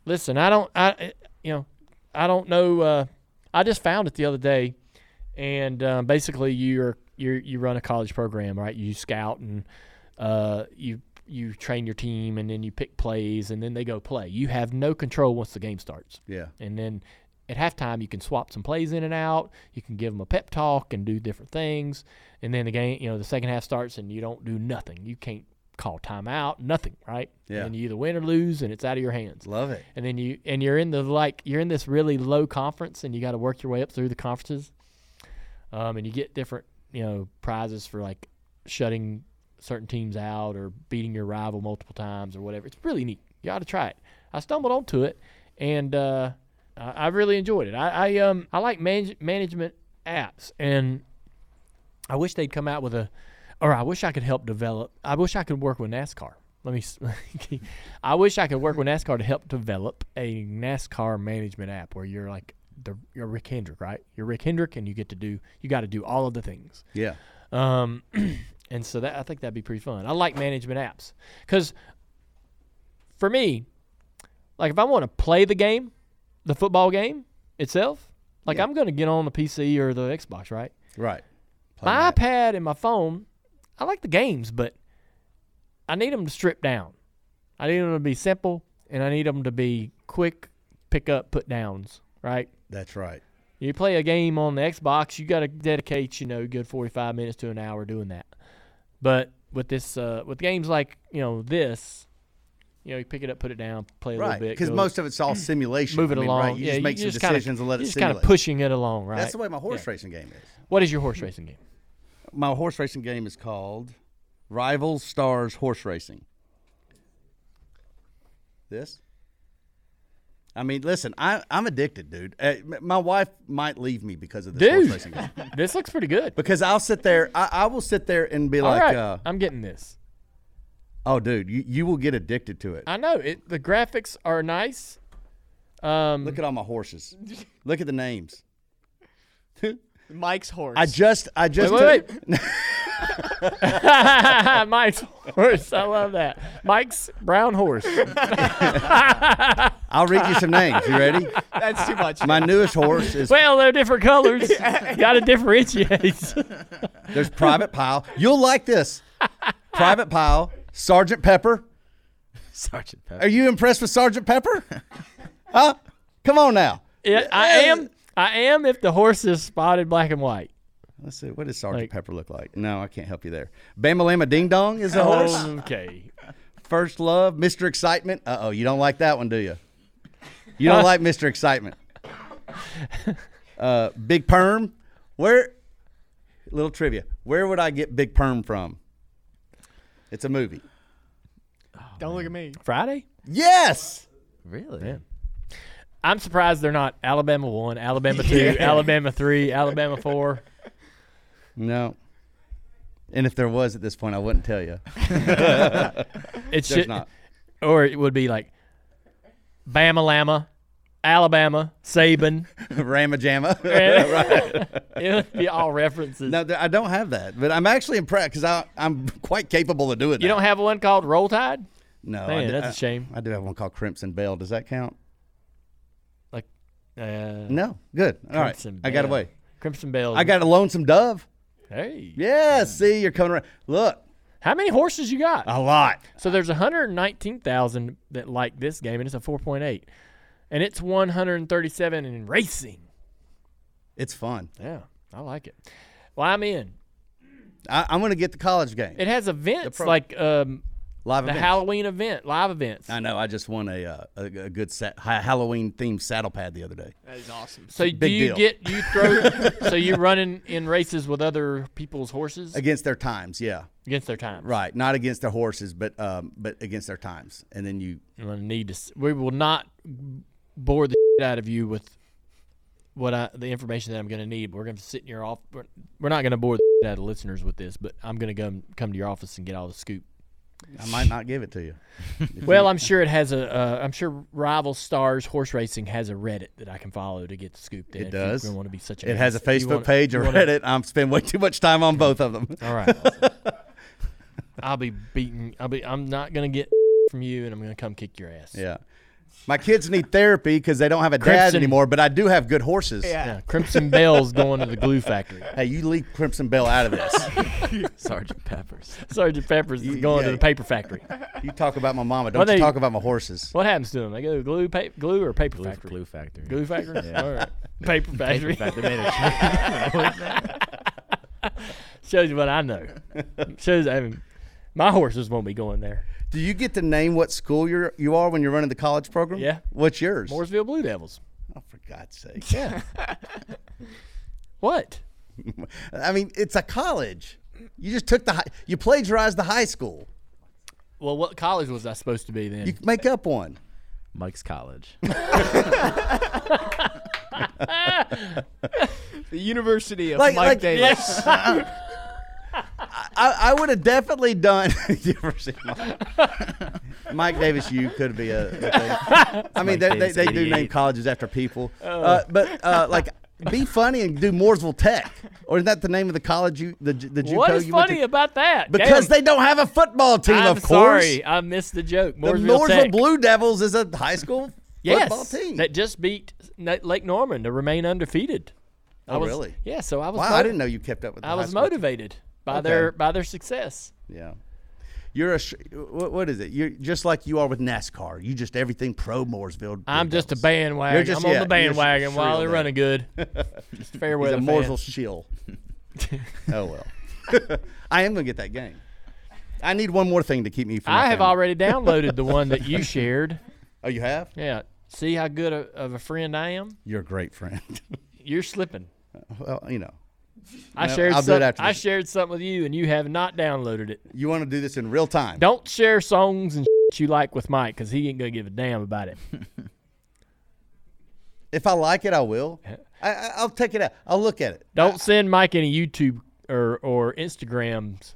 Listen, I don't, I, eh, you know, I don't know. Uh, I just found it the other day, and um, basically, you're you you run a college program, right? You scout and uh, you you train your team, and then you pick plays, and then they go play. You have no control once the game starts, Yeah. and then at halftime you can swap some plays in and out. You can give them a pep talk and do different things, and then the game, you know, the second half starts, and you don't do nothing. You can't call timeout, nothing, right? Yeah. And you either win or lose, and it's out of your hands Love it. and then you and you're in the like you're in this really low conference and you got to work your way up through the conferences um, and you get different you know prizes for like shutting certain teams out or beating your rival multiple times or whatever it's really neat you ought to try it i stumbled onto it and uh, I, I really enjoyed it i, I um i like manage, management apps and i wish they'd come out with a or i wish i could help develop i wish i could work with nascar let me. (laughs) I wish I could work with NASCAR to help develop a NASCAR management app where you're like the you're Rick Hendrick, right? You're Rick Hendrick, and you get to do you got to do all of the things. Yeah. Um, (clears throat) and so that I think that'd be pretty fun. I like management apps because for me, like if I want to play the game, the football game itself, like Yeah. I'm going to get on the PC or the Xbox, right? Right. Play my that. iPad and my phone, I like the games, but I need them to strip down. I need them to be simple, and I need them to be quick pick up, put downs. Right? That's right. You play a game on the Xbox, you got to dedicate, you know, a good forty-five minutes to an hour doing that. But with this, uh, with games like you know this, you know, you pick it up, put it down, play a Right. little bit, Because most of it's all simulation. move it I mean, along. Right? You yeah, just make some just kinda- decisions and let you're it just kind of pushing it along, right? That's the way my horse Yeah. racing game is. What is your horse racing game? My horse racing game is called Rival Stars Horse Racing. This? I mean, listen, I, I'm addicted, dude. Uh, my wife might leave me because of this Dude. horse racing game. (laughs) this looks pretty good. Because I'll sit there, I, I will sit there and be All like, right, uh, I'm getting this. Oh, dude, you, you will get addicted to it. I know it. The graphics are nice. Um, Look at all my horses. (laughs) Look at the names. Mike's horse. I just, I just, wait, took- wait. (laughs) Mike's horse. I love that. Mike's brown horse. I'll read you some names. You ready? That's too much. My newest horse is Well, they're different colors. (laughs) Got to differentiate. There's Private Pile. You'll like this. Private Pile, Sergeant Pepper. Sergeant Pepper. Are you impressed with Sergeant Pepper? (laughs) Huh? Come on now. Yeah, I am. I am if the horse is spotted black and white. Let's see. What does Sergeant Like- Pepper look like? No, I can't help you there. Bamalama Ding Dong is a horse. (laughs) Okay. First Love, Mr. Excitement. Uh oh, you don't like that one, do you? You don't like Mr. Excitement. (laughs) Uh, Big Perm. Where? Little trivia. Where would I get Big Perm from? It's a movie. Don't look at me. Friday. Yes. Really? Yeah. I'm surprised they're not Alabama one, Alabama two, (laughs) Alabama three, Alabama four. No. And if there was at this point, I wouldn't tell you. (laughs) It There's should not. or it would be like Bama Lama, Alabama, Saban. Rama Jamma. It would be all references. no, I don't have that, but I'm actually impressed because I'm quite capable of doing that. you don't have one called Roll Tide? No, Man, do- that's a I- shame. I do have one called Crimson Bell. Does that count? Like uh, No. Good. All right. I got away. Crimson Bell. I got a lonesome dove. Hey. Yeah. See, you're coming around. Look, How many horses you got? a lot. So there's 119,000 that like this game, and it's a 4.8, and it's 137 in racing. It's fun. Yeah, I like it. Well, I'm in. I, I'm going to get the college game. It has events pro- like um, Live the events. Halloween event, live events. I know. I just won a uh, a, a good sa- Halloween themed saddle pad the other day. That is awesome. So do you deal. get you throw? (laughs) so you running in races with other people's horses Against their times, yeah. against their time. Right. Not against their horses, but um, but against their times. And then you I'm need to. We will not bore the shit out of you with what I the information that I'm gonna need. We're gonna sit in your office. We're, we're not gonna bore the shit out of listeners with this, but I'm gonna come come to your office and get all the scoop. I might not give it to you. (laughs) Well, I'm sure it has a. Uh, I'm sure Rival Stars Horse Racing has a Reddit that I can follow to get the scoop. Then It if does. You want to be such a. It has a Facebook wanna- page, a you wanna- Reddit. I'm spending way too much time on both of them. (laughs) All right. (laughs) I'll be beating. I'll be. I'm not gonna get from you, and I'm gonna come kick your ass. Yeah. My kids need therapy because they don't have a dad anymore, but I do have good horses. Yeah, Crimson Bell's going to the glue factory. Hey, you leave Crimson Bell out of this. (laughs) Sergeant Peppers. Sergeant Pepper's is You- going yeah. to the paper factory. you talk about my mama. Don't Well, you they- talk about my horses. What happens to them? They go to glue, pa- glue or paper Glue, factory? glue factory. Glue factory. Yeah. All right. Paper factory. Paper factory. made a- (laughs) Shows you what I know. Shows. I mean, my horses won't be going there. Do you get to name what school you're you are when you're running the college program? Yeah. What's yours? Mooresville Blue Devils. Oh, for God's sake. Yeah. (laughs) what? I mean, it's a college. You just took the high, you plagiarized the high school. Well, what college was I supposed to be then? You make up one. Mike's College. (laughs) (laughs) The University of Like- Mike like- Davis. I, I would have definitely done. University of Mike. Mike Davis U could be a. I mean, they, they, they do name colleges after people, uh, but uh, like be funny and do Mooresville Tech, or is that the name of the college you the the JUCO what is you funny about that? Because Damn. they don't have a football team, I'm of course. sorry, I missed the joke. The Mooresville, Mooresville Tech. Blue Devils is a high school yes, football team. that just beat Lake Norman to remain undefeated. Oh, was- really? Yeah. So I was. wow, motiv- I didn't know you kept up with. The I was motivated. team. By Okay. their by their success. Yeah. You're a what, what is it? You're just like you are with NASCAR. You just everything pro Mooresville. I'm just a bandwagon. You're just- I'm yeah, on the bandwagon while they're running good. (laughs) just a fair He's weather a fan. Mooresville shill. (laughs) oh well. (laughs) I am gonna get that game. I need one more thing to keep me from. I have family. already downloaded the one that you shared. Oh, you have? Yeah. See how good a, of a friend I am. You're a great friend. You're slipping. well, you know, I No, shared I'll do some, it after I this. shared something with you, and you have not downloaded it. you want to do this in real time. Don't share songs and sh you like with Mike because he ain't gonna give a damn about it. (laughs) If I like it, I will. (laughs) I, I, I'll take it out. I'll look at it. Don't send Mike any YouTube or or Instagrams.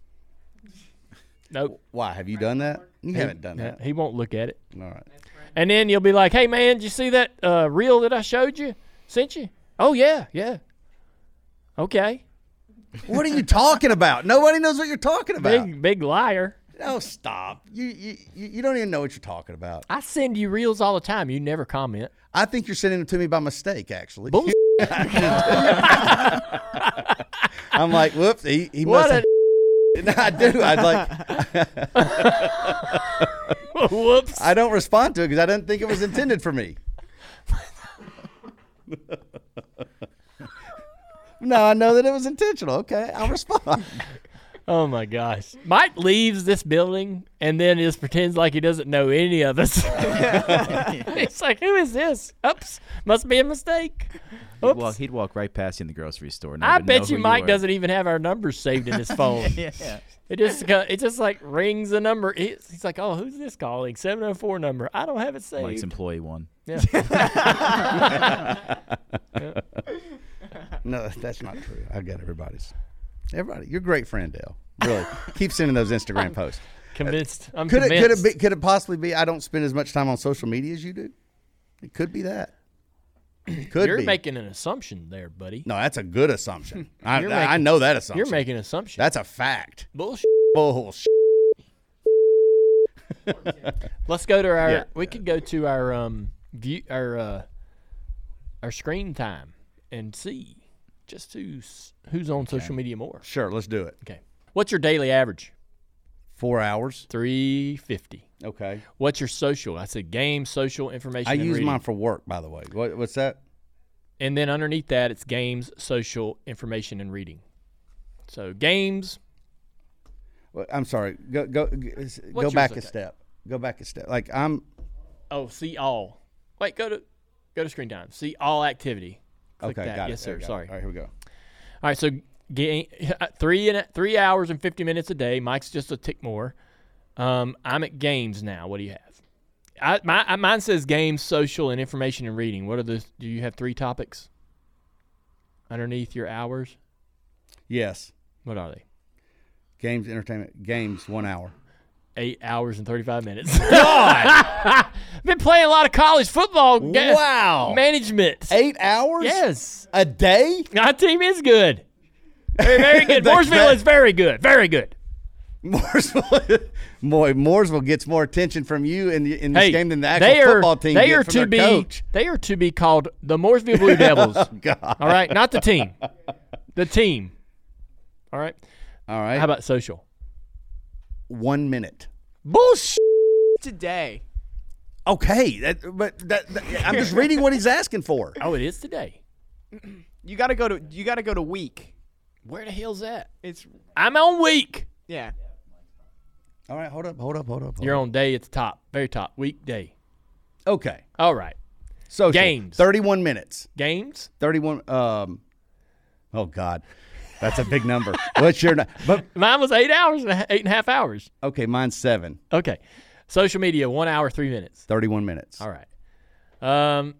Nope. Why have you done that? You haven't done that. He won't look at it. All right. And then you'll be like, "Hey man, did you see that uh, reel that I showed you? Sent you? Oh yeah, yeah. Okay. What are you talking about? Nobody knows what you're talking about. Big big liar. No, stop. You, you you don't even know what you're talking about. I send you reels all the time. You never comment. I think you're sending them to me by mistake. Actually, Bullshit. (laughs) I'm like, whoops. He, he What must. a (laughs) No, I do. I'd like. (laughs) whoops. I don't respond to it because I didn't think it was intended for me. No, I know that it was intentional. Okay, I'll (laughs) respond. Oh my gosh. Mike leaves this building and then just pretends like he doesn't know any of us. (laughs) He's like, who is this? Oops. Must be a mistake. He'd Oops. walk, he'd walk right past you in the grocery store. And I not even know bet you Mike were. doesn't even have our numbers saved in his (laughs) phone. Yeah. It just it just like rings a number. He- He's like, oh, who's this calling? 704 number. I don't have it saved. Mike's employee one. yeah. No, (laughs) that's not true. I got everybody's. Everybody, you're a great friend, Dale. Really, (laughs) keep sending those Instagram posts. convinced. I'm Could it convinced. could it be, could it possibly be I don't spend as much time on social media as you do? It could be that. It (clears throat) could You're be. making an assumption there, buddy. no, that's a good assumption. (laughs) I, You're I know that assumption. You're making an assumption. that's a fact. bullshit. Bullshit. Let's go to our. Yeah. We could go to our um view our uh our screen time and see just who's who's on social media more. Sure, let's do it. Okay. What's your daily average? Four hours. Three fifty. Okay. What's your social? I said game, social, information. I use reading. mine for work, by the way. What, what's that? and then underneath that it's games, social, information, and reading. So games, Well, I'm sorry. Go go go back a step. Go back a step. Like I'm. Oh, see all. Wait, go to go to screen time. See all activity. Click okay, that. got yes, it. sir. There we go. Sorry. All right, here we go. All right, so (laughs) three and three hours and fifty minutes a day. Mike's just a tick more. Um, I'm at games now. What do you have? I, my, mine says games, social, and information and reading. What are the? Do you have three topics underneath your hours? Yes. What are they? Games, entertainment, games, one hour. Eight hours and thirty-five minutes. (laughs) God, I've (laughs) been playing a lot of college football. Wow. management. Eight hours? Yes, A day? our team is good. Very, very good. (laughs) Mooresville is very good. Very good. Mooresville, boy, Mooresville gets more attention from you in, the, in this Hey, game than the actual they are, football team They are to be. coach. They are to be called the Mooresville Blue oh, Devils. God. All right, not the team. The team. All right. All right. How about social? One minute? Bullshit. Today. Okay, that, but that, that- I'm just (laughs) reading what he's asking for. Oh, it is today. You gotta go to. You gotta go to week. Where the hell's that? It's I'm on week. yeah. All right, hold up, hold up, hold up. Hold You're up. on day at the top, very top, weekday. Okay. All right. So Games. 31 minutes. Games. 31 um Oh god. That's a big number. What's your but Mine was eight hours and eight and a half hours. okay, mine's 7. Okay. Social media, one hour, three minutes. 31 minutes. All right. Um,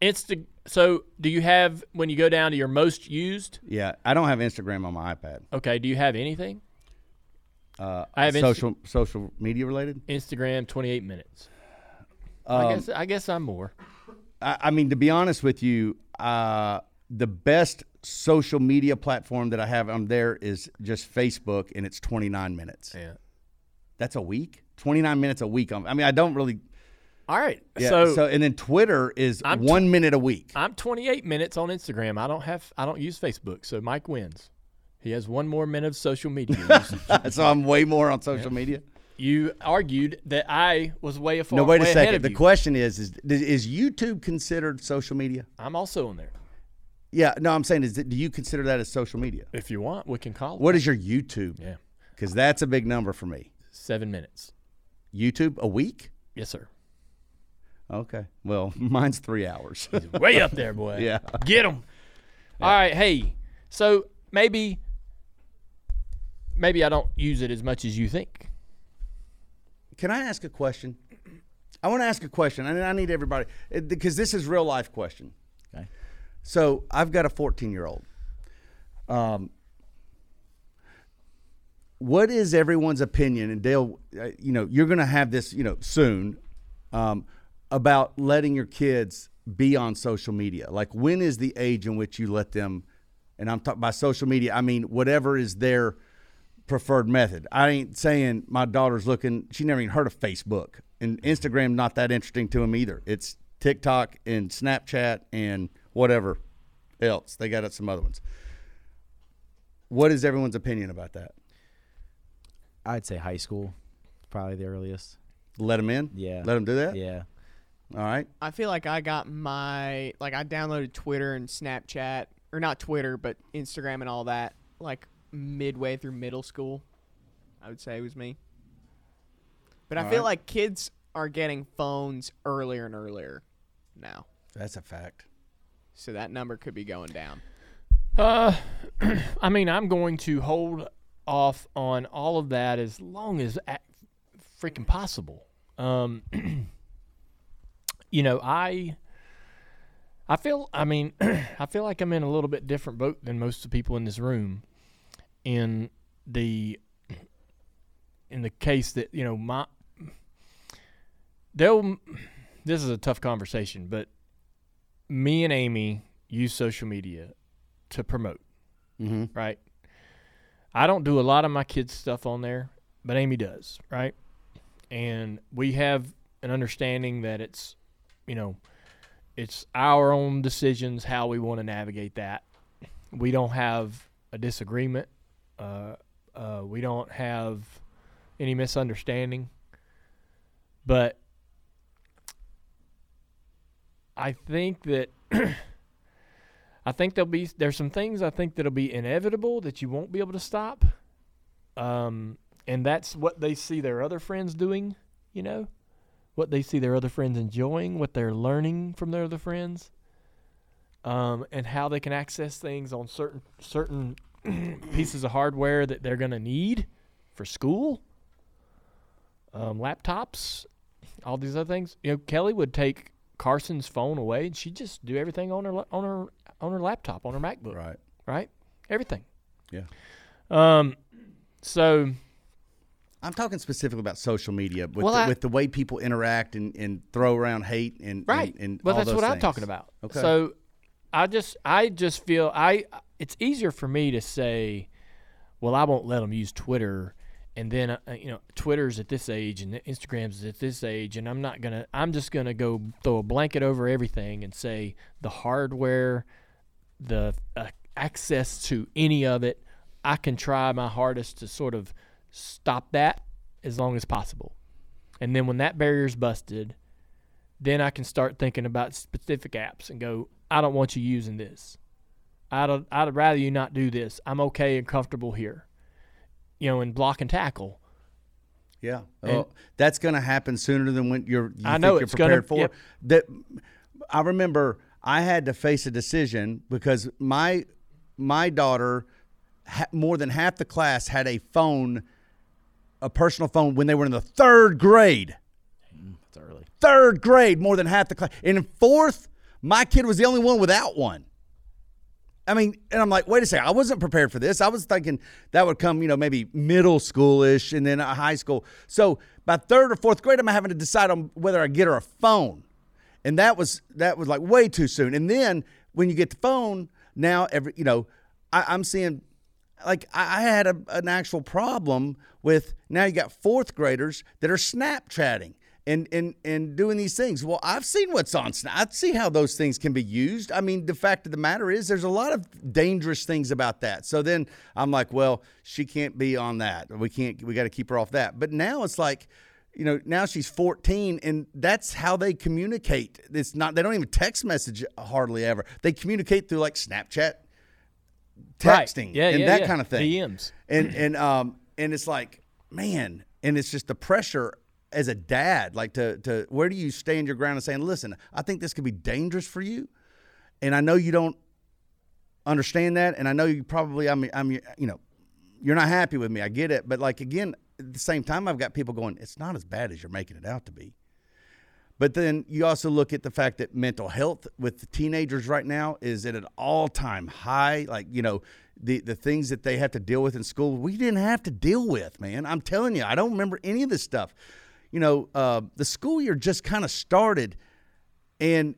Insta. So, do you have when you go down to your most used? Yeah, I don't have Instagram on my iPad. Okay. Do you have anything? Uh I have Insta- social social media related? Instagram, twenty eight minutes. Um, I guess. I guess I'm more. I, I mean, to be honest with you, uh, the best social media platform that I have on there is just Facebook, and it's 29 minutes. Yeah. That's a week. 29 minutes a week. I mean, I don't really. All right. Yeah, so, so, and then Twitter is I'm t- one minute a week. I'm 28 minutes on Instagram. I don't have. I don't use Facebook. So Mike wins. He has one more minute of social media. (laughs) so I'm way more on social media. you argued that I was way afar. No, wait a second. The you. question is, is is YouTube considered social media? I'm also on there. Yeah, no, I'm saying is that, do you consider that as social media? If you want, we can call it. What is your YouTube? Yeah. Because that's a big number for me. Seven minutes. YouTube a week? Yes, sir. Okay. Well, (laughs) mine's three hours. Way up there, boy. (laughs) Yeah. Get them. All right. Hey, so maybe, maybe I don't use it as much as you think. Can I ask a question? I want to ask a question, and I need everybody uh, because this is real life question. Okay. So I've got a 14 year old. Um, what is everyone's opinion? And Dale, uh, you know, you're going to have this, you know, soon um, about letting your kids be on social media. Like, when is the age in which you let them? And I'm talking by social media. I mean, whatever is their preferred method. I ain't saying my daughter's looking. She never even heard of Facebook and Instagram. Not that interesting to them either. It's TikTok and Snapchat and whatever else. They got some other ones. What is everyone's opinion about that? I'd say high school, probably the earliest. Let them in. Yeah. Let them do that. Yeah. All right. I feel like I got my like I downloaded Twitter and Snapchat or not Twitter but Instagram and all that like midway through middle school. I would say it was me. But I feel right. like kids are getting phones earlier and earlier now. That's a fact. So that number could be going down. Uh, (clears throat) I mean, I'm going to hold off on all of that as long as freaking possible. Um, (clears throat) you know, I, I feel. I mean, (clears throat) I feel like I'm in a little bit different boat than most of the people in this room. In the, in the case that you know my, they'll. This is a tough conversation, but me and Amy use social media to promote Mm-hmm. right? I don't do a lot of my kids' stuff on there, but Amy does, right? And we have an understanding that it's, you know, it's our own decisions how we want to navigate that. We don't have a disagreement. Uh, uh, we don't have any misunderstanding. But I think that (clears throat) I think there'll be there's some things I think that'll be inevitable that you won't be able to stop. um, and that's what they see their other friends doing. You know, what they see their other friends enjoying, what they're learning from their other friends, um, and how they can access things on certain certain (clears throat) pieces of hardware that they're to need for school, um, laptops, all these other things. You know, Kelly would take Carson's phone away, and she'd just do everything on her on her on her laptop, on her MacBook, Right. right? Everything. Yeah. Um, so I'm talking specifically about social media with, Well, the, I- with the way people interact and, and throw around hate and right, and, and well, that's what I'm talking about. Okay. So I just I just feel I it's easier for me to say, well, I won't let them use Twitter. And then uh, you know, Twitter's at this age, and Instagram's at this age, and I'm not gonna. I'm just gonna go throw a blanket over everything and say the hardware, the uh, access to any of it, I can try my hardest to sort of stop that as long as possible. And then when that barrier's busted, then I can start thinking about specific apps and go, I don't want you using this. I'd, I'd rather you not do this. I'm okay and comfortable here. You know, and block and tackle. Yeah, And- oh, that's going to happen sooner than when you're. You I think know you're it's gonna- prepared for. yep. That I remember. I had to face a decision because my my daughter, ha- more than half the class had a phone, a personal phone when they were in the third grade. Mm, it's early. Third grade, more than half the class. And in fourth, my kid was the only one without one. I mean, and I'm like, wait a second, I wasn't prepared for this. I was thinking that would come, you know, maybe middle schoolish and then a high school. So by third or fourth grade, I'm having to decide on whether I get her a phone, and that was that was like way too soon. And then when you get the phone, now every you know, I, I'm seeing like I, I had a, an actual problem with now you got fourth graders that are Snapchatting and and and doing these things. Well, I've seen what's on Snap. I see how those things can be used. I mean, the fact of the matter is, there's a lot of dangerous things about that. So then I'm like, well, she can't be on that. We can't. We got to keep her off that. But now it's like. You know, now she's 14, and that's how they communicate. It's not, they don't even text message hardly ever. They communicate through like Snapchat, Right. texting, Yeah, and yeah, that yeah. kind of thing DMs. and and um and it's like man and it's just the pressure as a dad like to to where do you stand your ground and saying listen i think this could be dangerous for you and i know you don't understand that and i know you probably i'm i'm you know you're not happy with me i get it but like again at the same time i've got people going it's not as bad as you're making it out to be but then you also look at the fact that mental health with the teenagers right now is at an all-time high. Like you know, the the things that they have to deal with in school, we didn't have to deal with, man. I'm telling you, I don't remember any of this stuff. You know, uh, the school year just kind of started, and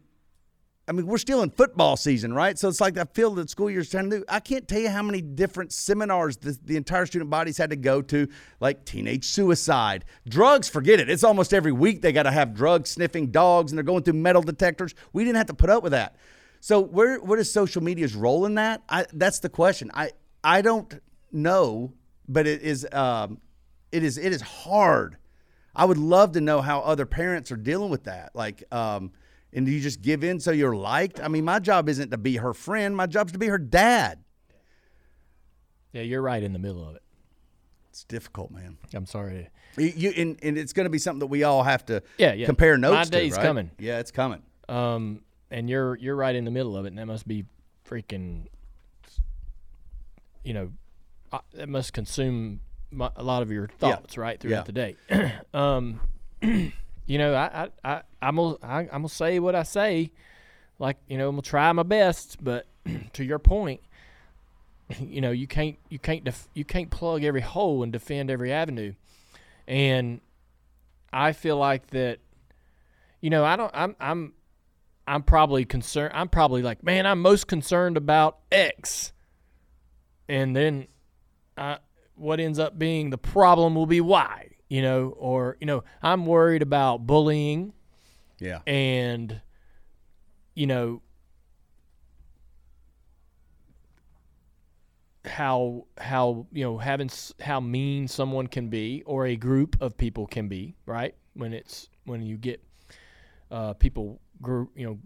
I mean, we're still in football season, right? So it's like I feel that school year's trying to do. I can't tell you how many different seminars the, the entire student body's had to go to, like teenage suicide, drugs. Forget it. It's almost every week they got to have drug sniffing dogs, and they're going through metal detectors. We didn't have to put up with that. So where where does social media's role in that? I that's the question. I I don't know, but it is um, it is it is hard. I would love to know how other parents are dealing with that. Like, um, and do you just give in so you're liked? I mean, my job isn't to be her friend. My job's to be her dad. Yeah, you're right in the middle of it. It's difficult, man. I'm sorry. You, you and, and it's going to be something that we all have to Yeah, yeah. compare notes My to. day's right? coming. Yeah, it's coming. Um, and you're you're right in the middle of it, and that must be freaking. You know, uh, that must consume my, a lot of your thoughts, right, throughout the day. (clears throat) um, (clears throat) you know, I, I, I I'm gonna I, I'm gonna say what I say, like you know, I'm gonna try my best, but (clears throat) to your point, you know, you can't you can't def- you can't plug every hole and defend every avenue, and I feel like that. You know, I don't. I'm. I'm. I'm probably concerned. I'm probably like, man, I'm most concerned about X, and then, uh, what ends up being the problem will be why, You know, or you know, I'm worried about bullying Yeah. and, you know, how how you know having how mean someone can be or a group of people can be right when it's when you get uh, people group you know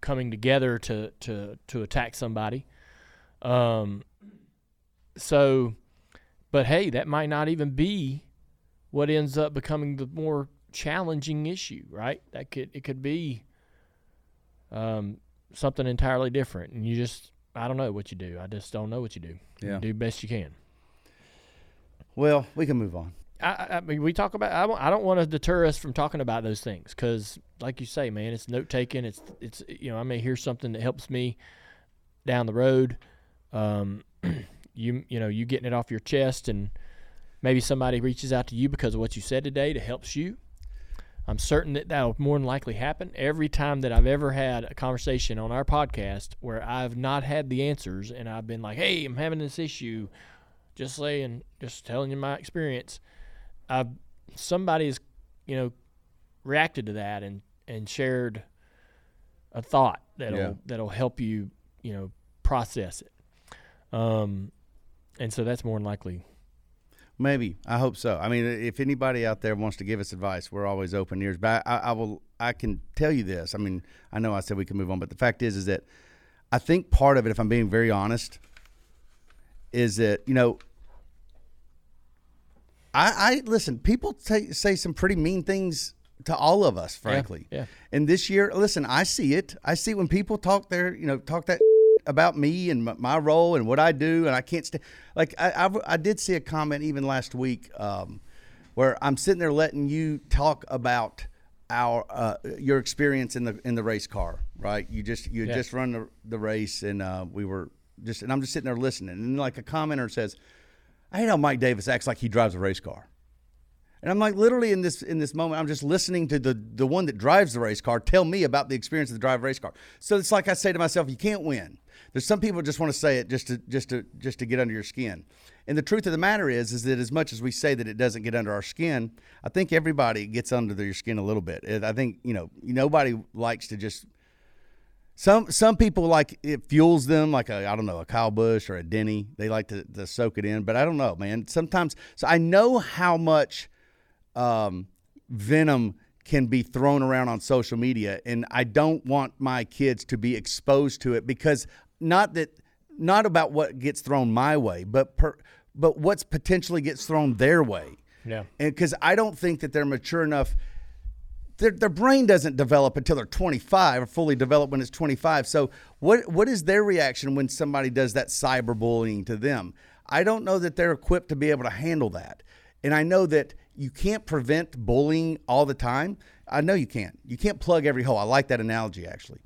coming together to to to attack somebody um so but hey, that might not even be what ends up becoming the more challenging issue, right? That could it could be um, something entirely different, and you just I don't know what you do. I just don't know what you do. Yeah. You do best you can. Well, we can move on. I, I- mean, we talk about. I, won't- I don't want to deter us from talking about those things because, like you say, man, it's note taking. It's it's you know I may hear something that helps me down the road. Um, (clears throat) you you know you getting it off your chest, and maybe somebody reaches out to you because of what you said today to helps you. I'm certain that that'll more than likely happen every time that I've ever had a conversation on our podcast where I've not had the answers and I've been like, "Hey, I'm having this issue," just saying, just telling you my experience. I've somebody's you know reacted to that and and shared a thought that'll Yeah. that'll help you you know process it. Um, and so that's more than likely. Maybe I hope so. I mean, if anybody out there wants to give us advice, we're always open ears. But I, I will. I can tell you this. I mean, I know I said we can move on, but the fact is, is that I think part of it, if I'm being very honest, is that you know, I, I listen. People say say some pretty mean things to all of us, frankly. yeah. And this year, listen, I see it. I see when people talk their, you know, talk that about me and my, my role and what I do, and I can't stay. Like I, I, I did see a comment even last week um, where I'm sitting there letting you talk about our uh, your experience in the in the race car, right? You just you Yeah. just run the, the race, and uh, we were just, and I'm just sitting there listening, and like a commenter says, "I hate how Mike Davis acts like he drives a race car." And I'm like literally in this in this moment, I'm just listening to the the one that drives the race car tell me about the experience of the drive race car. So it's like I say to myself, you can't win. There's some people just want to say it just to just to just to get under your skin. And the truth of the matter is, is that as much as we say that it doesn't get under our skin, I think everybody gets under their skin a little bit. I think you know nobody likes to just some some people like it fuels them like a I don't know a Kyle Busch or a Denny. They like to, to soak it in, but I don't know, man. Sometimes so I know how much um, venom can be thrown around on social media, and I don't want my kids to be exposed to it because not that not about what gets thrown my way, but per, but what's potentially gets thrown their way. Yeah. And because I don't think that they're mature enough their, their brain doesn't develop until they're 25 or fully develop when it's 25 so what what is their reaction when somebody does that cyberbullying to them i don't know that they're equipped to be able to handle that and i know that you can't prevent bullying all the time. I know you can't. You can't plug every hole. I like that analogy actually.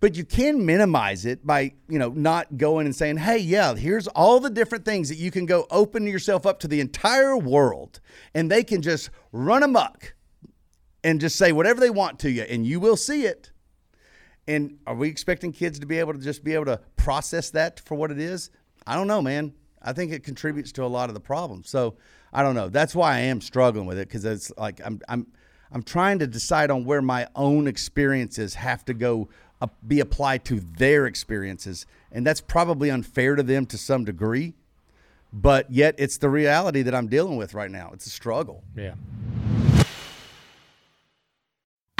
But you can minimize it by you know not going and saying hey yeah here's all the different things that you can go open yourself up to the entire world and they can just run amok and just say whatever they want to you and you will see it. And are we expecting kids to be able to just be able to process that for what it is? I don't know man. I think it contributes to a lot of the problems so i don't know. That's why i am struggling with it because it's like i'm i'm i'm trying to decide on where my own experiences have to go uh, be applied to their experiences and that's probably unfair to them to some degree but yet it's the reality that i'm dealing with right now. It's a struggle. Yeah.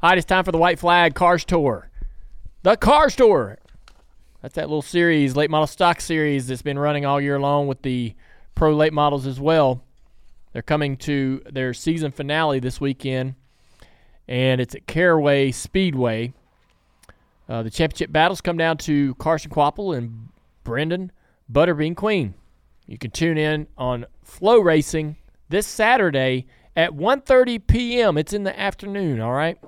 All right, it's time for the White Flag Cars Tour. The Cars Tour. That's that little series, late model stock series that's been running all year long with the pro late models as well. They're coming to their season finale this weekend, and it's at Caraway Speedway. Uh, the championship battles come down to Carson Kvapil and Brenden Butterbean Queen. You can tune in on FloRacing this Saturday at 1:30 p.m. It's in the afternoon. All right.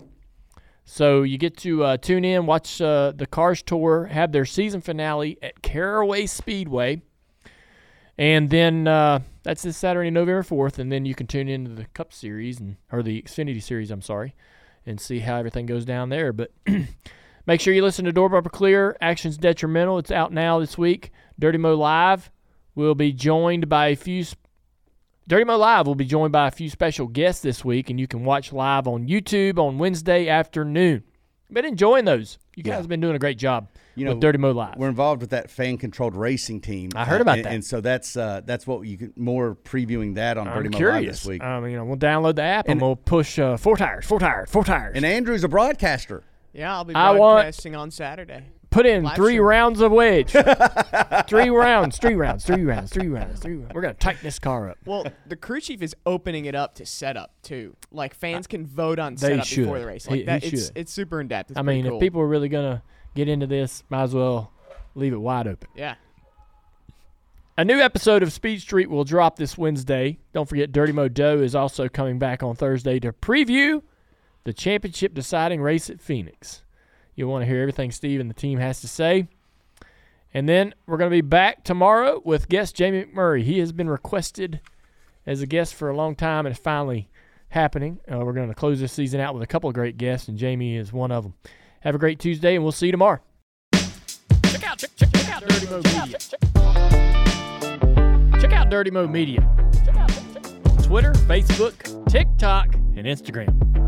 So you get to uh, tune in, watch uh, the Cars Tour have their season finale at Caraway Speedway, and then uh, that's this Saturday, November fourth, and then you can tune into the Cup Series and or the Xfinity Series. I'm sorry, and see how everything goes down there. But (clears throat) make sure you listen to Door Bumper Clear. Actions Detrimental. It's out now this week. Dirty Mo Live will be joined by a few. Sp- Dirty Mo Live will be joined by a few special guests this week, and you can watch live on YouTube on Wednesday afternoon. Been enjoying those. You guys Yeah. have been doing a great job You know, with Dirty Mo Live. We're involved with that fan-controlled racing team. I heard uh, about and, that. and so that's uh, that's what you can more previewing that on Dirty I'm Mo curious. Live this week. Um, you know, we'll download the app and, And- we'll push uh, four tires, four tires, four tires. and Andrew's a broadcaster. Yeah, I'll be I want- broadcasting on Saturday. Put in Live three stream. rounds of wedge. (laughs) three rounds, three rounds, three rounds, three rounds, three rounds. We're gonna tighten this car up. Well, the crew chief is opening it up to setup too. Like fans can vote on They setup should. before the race. He- Like he that, it's should. it's super in depth. I mean, if people are really gonna get into this, might as well leave it wide open. yeah. A new episode of Speed Street will drop this Wednesday. Don't forget, Dirty Mo Doe is also coming back on Thursday to preview the championship deciding race at Phoenix. You'll want to hear everything Steve and the team has to say. And then we're going to be back tomorrow with guest Jamie McMurray. He has been requested as a guest for a long time and it's finally happening. Uh, we're going to close this season out with a couple of great guests, and Jamie is one of them. Have a great Tuesday, and we'll see you tomorrow. Check out, check, check, check out Dirty Mo Media. Check out Dirty Mo Media. Twitter, Facebook, TikTok, and Instagram.